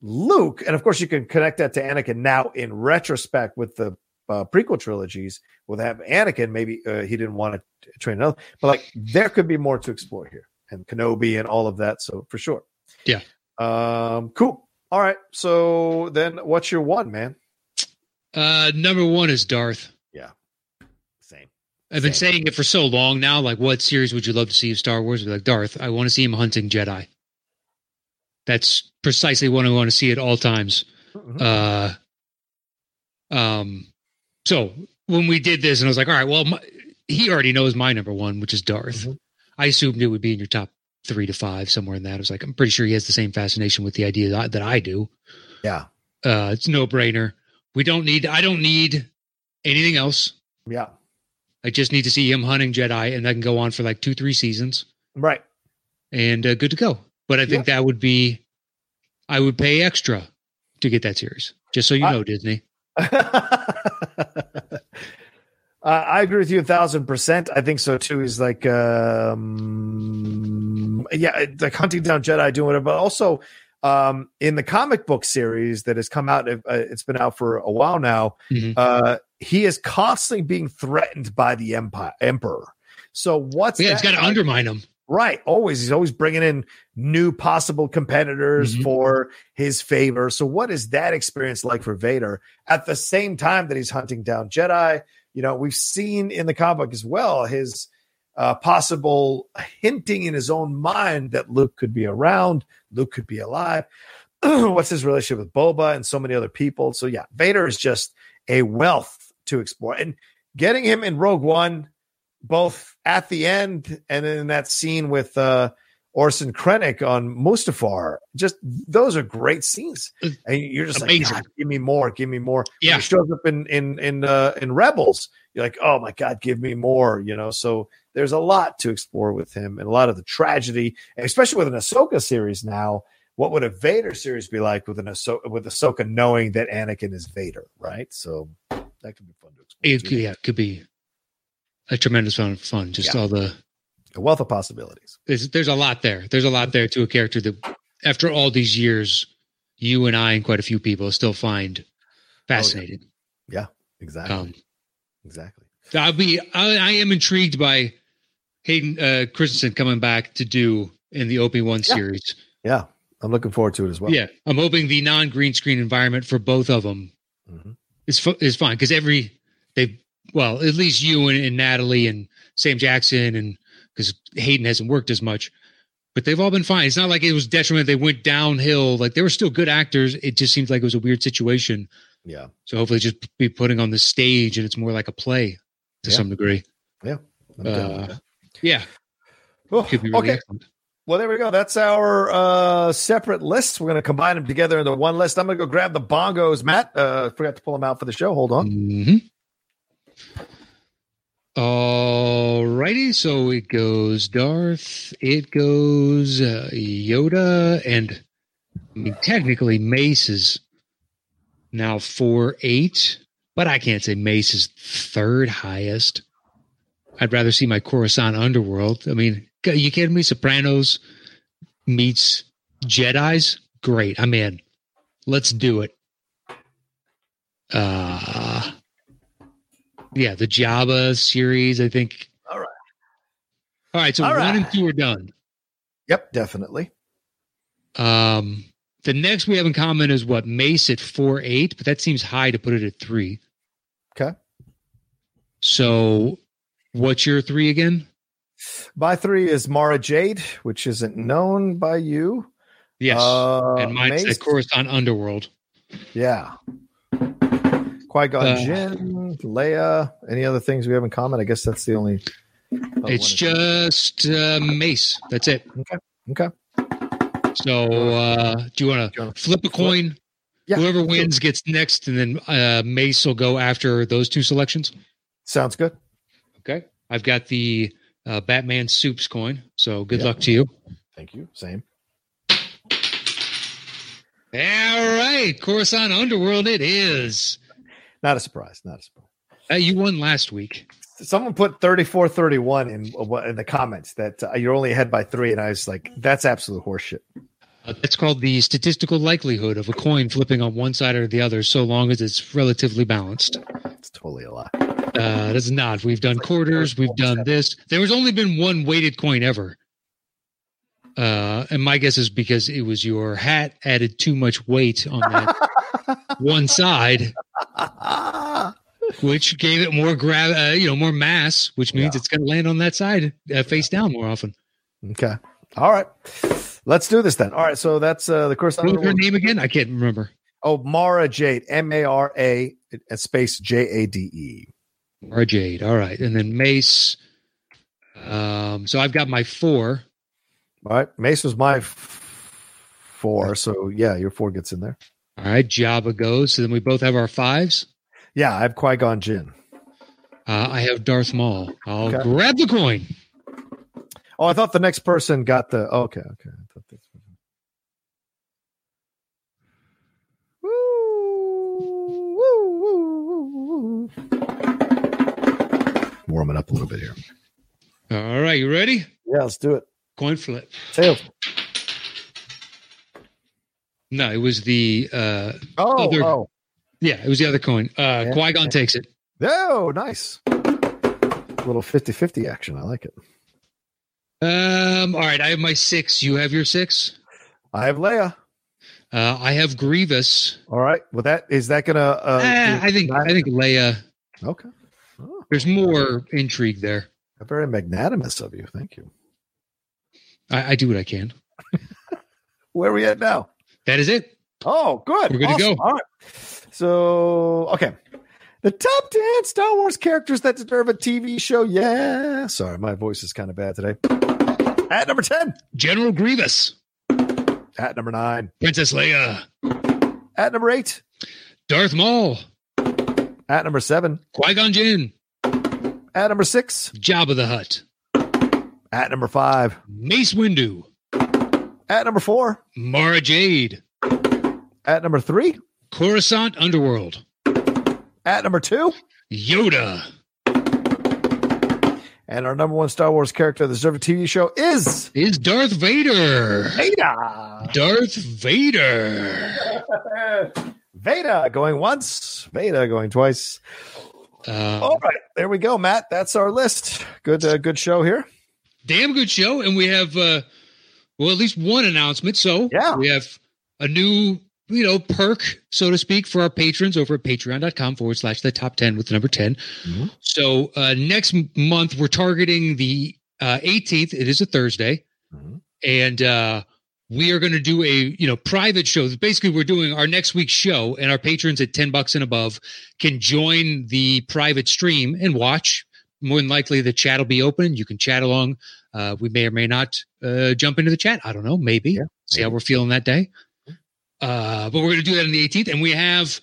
Luke? And of course, you can connect that to Anakin now in retrospect with the uh, prequel trilogies. With have Anakin, maybe uh, he didn't want to train another, but like there could be more to explore here, and Kenobi and all of that. So for sure, Yeah. Um, cool. All right. So then, what's your one, man? Uh, number one is Darth. Yeah. Same. I've been Same. saying it for so long now. Like, what series would you love to see of Star Wars? Be like Darth. I want to see him hunting Jedi. That's precisely what I want to see at all times. Mhm. Uh, um, so when we did this, and I was like, all right, well, my, he already knows my number one, which is Darth. Mhm. I assumed it would be in your top three to five, somewhere in that. I was like, I'm pretty sure he has the same fascination with the idea that, that I do. Yeah. Uh, it's no brainer. We don't need. I don't need anything else. Yeah. I just need to see him hunting Jedi, and that can go on for like two, three seasons, Right. and uh, good to go. But I think that would be, I would pay extra to get that series, just so you I- know, Disney. Uh, I agree with you a thousand percent. I think so too. He's like, um, yeah, like hunting down Jedi, doing whatever. But also, um, in the comic book series that has come out, uh, it's been out for a while now. Mhm. Uh, he is constantly being threatened by the empire, emperor. So what's Yeah, it's that got to like? undermine him. Right. Always. He's always bringing in new possible competitors Mhm. for his favor. So, what is that experience like for Vader at the same time that he's hunting down Jedi? You know, we've seen in the comic book as well his uh, possible hinting in his own mind that Luke could be around, Luke could be alive. What's his relationship with Boba and so many other people? So, yeah, Vader is just a wealth to explore. And getting him in Rogue One, both at the end and in that scene with uh Orson Krennic on Mustafar, just those are great scenes. And you're just Amazing. like, God, give me more, give me more. When Yeah. he shows up in in in uh, in Rebels. You're like, oh my God, give me more. You know, so there's a lot to explore with him and a lot of the tragedy, especially with an Ahsoka series now. What would a Vader series be like with an Ahsoka, with Ahsoka knowing that Anakin is Vader, right? So that could be fun to explore. It, yeah, it could be a tremendous amount of fun. Just Yeah. all the A wealth of possibilities. there's, there's a lot there. There's a lot there to a character that, after all these years, you and I and quite a few people still find fascinating. Yeah, exactly. Um, exactly. I'll be. I, I am intrigued by Hayden uh, Christensen coming back to do in the Obi-Wan Yeah. series. Yeah, I'm looking forward to it as well. Yeah, I'm hoping the non green screen environment for both of them Mhm. is fu- is fine because every they well at least you and, and Natalie and Sam Jackson and because Hayden hasn't worked as much, but they've all been fine. It's not like it was detriment. They went downhill. Like they were still good actors. It just seems like it was a weird situation. yeah. So hopefully, just be putting on the stage and it's more like a play to Yeah. some degree. I'm Uh. Yeah, Oh, really okay. excellent. Well, there we go. That's our uh, separate lists. We're going to combine them together into one list. I'm going to go grab the bongos. Matt, uh, forgot to pull them out for the show. Hold on. hmm All righty. So it goes Darth, it goes uh, Yoda, and I mean, technically Mace is now 4 8, but I can't say Mace is third highest. I'd rather see my Coruscant Underworld. I mean, you kidding me? Sopranos meets Jedi's? Great. I'm in. Let's do it. Uh, yeah, the Jabba series, I think. All right. All right. So All one and two are done. Yep, definitely. Um, the next we have in common is what Mace at four eight, but that seems high to put it at three. Okay. So, what's your three again? My three is Mara Jade, which isn't known by you. Yes, Uh, and mine's Mace? the Coruscant Underworld. Yeah. Qui Gon Uh, Jinn, Leia. Any other things we have in common? I guess that's the only. it's just uh, Mace. That's it. okay. Okay. So, uh, do you want wanna flip a coin? Yeah, Whoever wins gets next, and then uh, Mace will go after those two selections. Sounds good. Okay. I've got the uh, Batman Soups coin. So, good Yeah. luck to you. Thank you. Same. All right, Coruscant Underworld. It is. Not a surprise. Not a surprise. Uh, you won last week. Someone put 34 31 in, in the comments that uh, you're only ahead by three. And I was like, that's absolute horseshit. Uh, that's called the statistical likelihood of a coin flipping on one side or the other, so long as it's relatively balanced. It's totally a lie. Uh, that's not. We've done quarters. We've done this. There was only been one weighted coin ever. Uh, and my guess is because it was your hat added too much weight on that one side, which gave it more grab, uh, you know, more mass, which means Yeah. it's going to land on that side uh, face down more often. Okay. All right. Let's do this then. All right. So that's uh, the course. What was her name again? I can't remember. Oh, Mara Jade. M A R A uh, space J A D E. Or Jade. All right. And then Mace. Um, so I've got my four. All right. Mace was my four. So yeah, your four gets in there. All right. Jabba goes. So then we both have our fives. Yeah, I have Qui Gon Jinn. Uh, I have Darth Maul. I'll Okay. grab the coin. Oh, I thought the next person got the. oh, okay, okay. I thought that's- Woo, woo, woo, woo, woo. Warming up a little bit here. All right. You ready? Yeah, let's do it. Coin flip. Tails. No, it was the uh Oh, Other- oh, yeah, it was the other coin. Uh Yeah. Qui-Gon takes it. oh, nice. little 50-50 action. I like it. Um, all right, I have my six. You have your six. I have Leia. Uh I have Grievous. All right. Well, that is that gonna? Uh, Eh, I think I think Leia. Okay. Oh, There's more intrigue there. very magnanimous of you. Thank you. I, I do what I can. Where are we at now? That is it. Oh, good. We're good to go. All right. So, okay. The top 10 Star Wars characters that deserve a TV show. Yeah. Sorry, my voice is kind of bad today. At number 10. General Grievous. At number 9. Princess Leia. At number 8. Darth Maul. At number 7. Qui-Gon Jinn. At number 6. Jabba the Hutt. At number 5. Mace Windu. At number 4. Mara Jade. At number 3. Coruscant Underworld. At number 2. Yoda. And our number one Star Wars character that deserves a TV show is Is Darth Vader. Veda. Darth Vader. Veda going once, Veda going twice. Uh, All right, there we go, Matt. That's our list. Good, uh, good show here. Damn good show, and we have uh, well at least one announcement. So Yeah. we have a new you know perk, so to speak, for our patrons over at patreon.com forward slash the top ten with the number 10 Mhm. So uh, next month we're targeting the uh, 18th. It is a Thursday, Mhm. and uh, we are going to do a you know private show. Basically, we're doing our next week's show, and our patrons at ten bucks and above can join the private stream and watch. More than likely, the chat will be open. You can chat along. Uh, we may or may not uh, jump into the chat. I don't know. Maybe Yeah, see how we're feeling that day. Uh, but we're going to do that on the 18th, and we have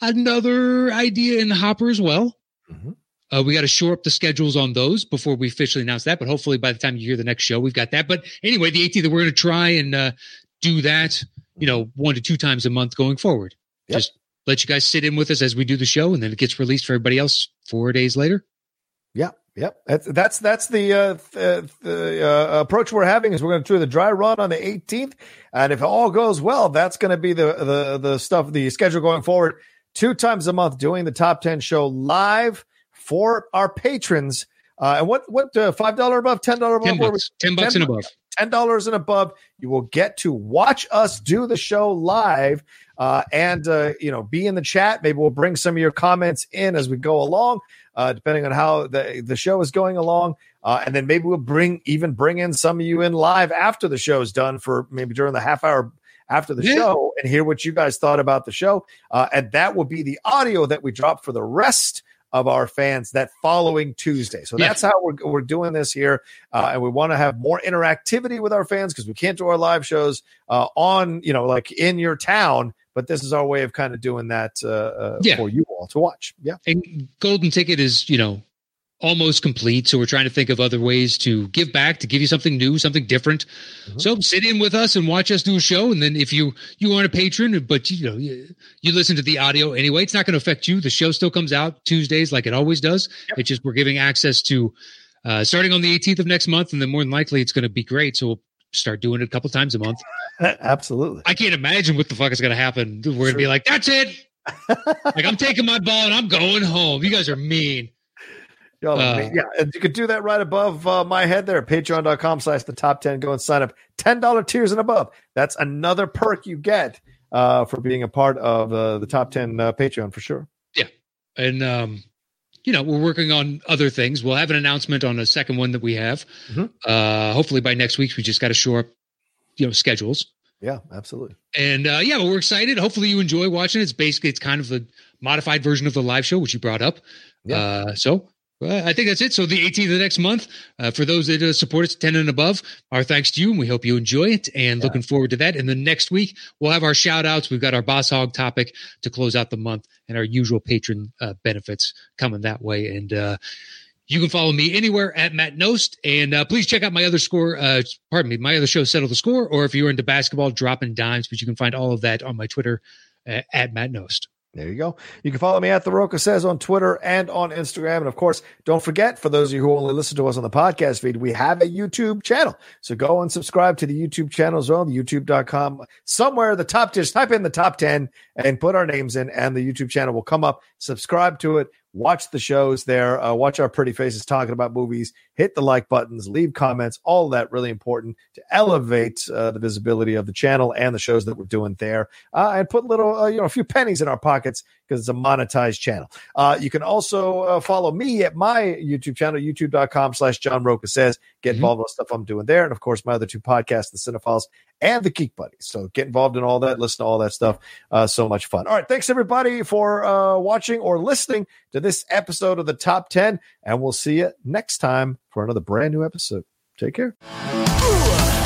another idea in the hopper as well. Mhm. Uh, we got to shore up the schedules on those before we officially announce that. But hopefully, by the time you hear the next show, we've got that. But anyway, the 18th, we're going to try and uh, do that. You know, one to two times a month going forward. Yep. Just let you guys sit in with us as we do the show, and then it gets released for everybody else four days later. Yeah, yep. That's that's that's the uh, th- the uh, approach we're having. Is we're going to do the dry run on the 18th, and if all goes well, that's going to be the the the stuff, the schedule going forward. Two times a month, doing the top 10 show live for our patrons. Uh, and what what uh, five dollar above, ten dollar above, Ten bucks, ten bucks 10 and above. ten dollars and above, you will get to watch us do the show live uh, and uh, you know be in the chat. Maybe we'll bring some of your comments in as we go along, uh, depending on how the the show is going along. Uh, and then maybe we'll bring even bring in some of you in live after the show is done for maybe during the half hour after the Yeah. show and hear what you guys thought about the show. Uh, and that will be the audio that we drop for the rest of our fans that following Tuesday. So Yeah. that's how we're, we're doing this here. Uh, and we want to have more interactivity with our fans because we can't do our live shows uh, on, you know, like in your town. But this is our way of kind of doing that uh, uh, Yeah. for you all to watch. Yeah. And Golden Ticket is, you know, almost complete. So we're trying to think of other ways to give back, to give you something new, something different. Mhm. So sit in with us and watch us do a show. And then if you you aren't a patron, but you know you, you listen to the audio anyway, it's not going to affect you. The show still comes out Tuesdays like it always does. Yep. It's just we're giving access to uh, starting on the 18th of next month, and then more than likely it's going to be great. So we'll start doing it a couple times a month. Absolutely. I can't imagine what the fuck is going to happen. We're going to be like, that's it. like I'm taking my ball and I'm going home. You guys are mean. Y'all Uh, amazing. yeah, and you could do that right above uh, my head there, patreon.com slash the top 10. Go and sign up. $10 tiers and above. That's another perk you get uh, for being a part of uh, the top 10 uh, Patreon for sure. Yeah. And um you know we're working on other things we'll have an announcement on a second one that we have Mhm. uh hopefully by next week we just got to shore up you know schedules Yeah, absolutely. and uh yeah but we're excited hopefully you enjoy watching it's basically it's kind of the modified version of the live show which you brought up Yeah. uh so uh, I think that's it. So the 18th of the next month, uh, for those that uh, support us 10 and above, our thanks to you, and we hope you enjoy it. And Yeah. looking forward to that. And then next week, we'll have our shout outs. We've got our Boss Hog topic to close out the month and our usual patron uh, benefits coming that way. And uh, you can follow me anywhere at Matt Nost. And uh, please check out my other score, uh, pardon me, my other show, Settle the Score. Or if you're into basketball, dropping dimes, but you can find all of that on my Twitter uh, at Matt Nost. There you go. You can follow me at The Roca Says on Twitter and on Instagram. And of course, don't forget, for those of you who only listen to us on the podcast feed, we have a YouTube channel. So go and subscribe to the YouTube channel as well, youtube.com. Somewhere, the top, just type in the top 10 and put our names in, and the YouTube channel will come up. Subscribe to it. Watch the shows there. Uh, watch our pretty faces talking about movies. Hit the like buttons, leave comments, all that really important to elevate uh, the visibility of the channel and the shows that we're doing there. Uh, and put little, uh, you know, a few pennies in our pockets because it's a monetized channel. Uh, you can also uh, follow me at my YouTube channel, youtube.com slash John Roca says. Get Mhm. involved with stuff I'm doing there. And of course, my other two podcasts, The Cinephiles and The Geek Buddies. So get involved in all that, listen to all that stuff. Uh, so much fun. All right. Thanks everybody for uh, watching or listening to this episode of the Top 10. And we'll see you next time for another brand new episode. Take care.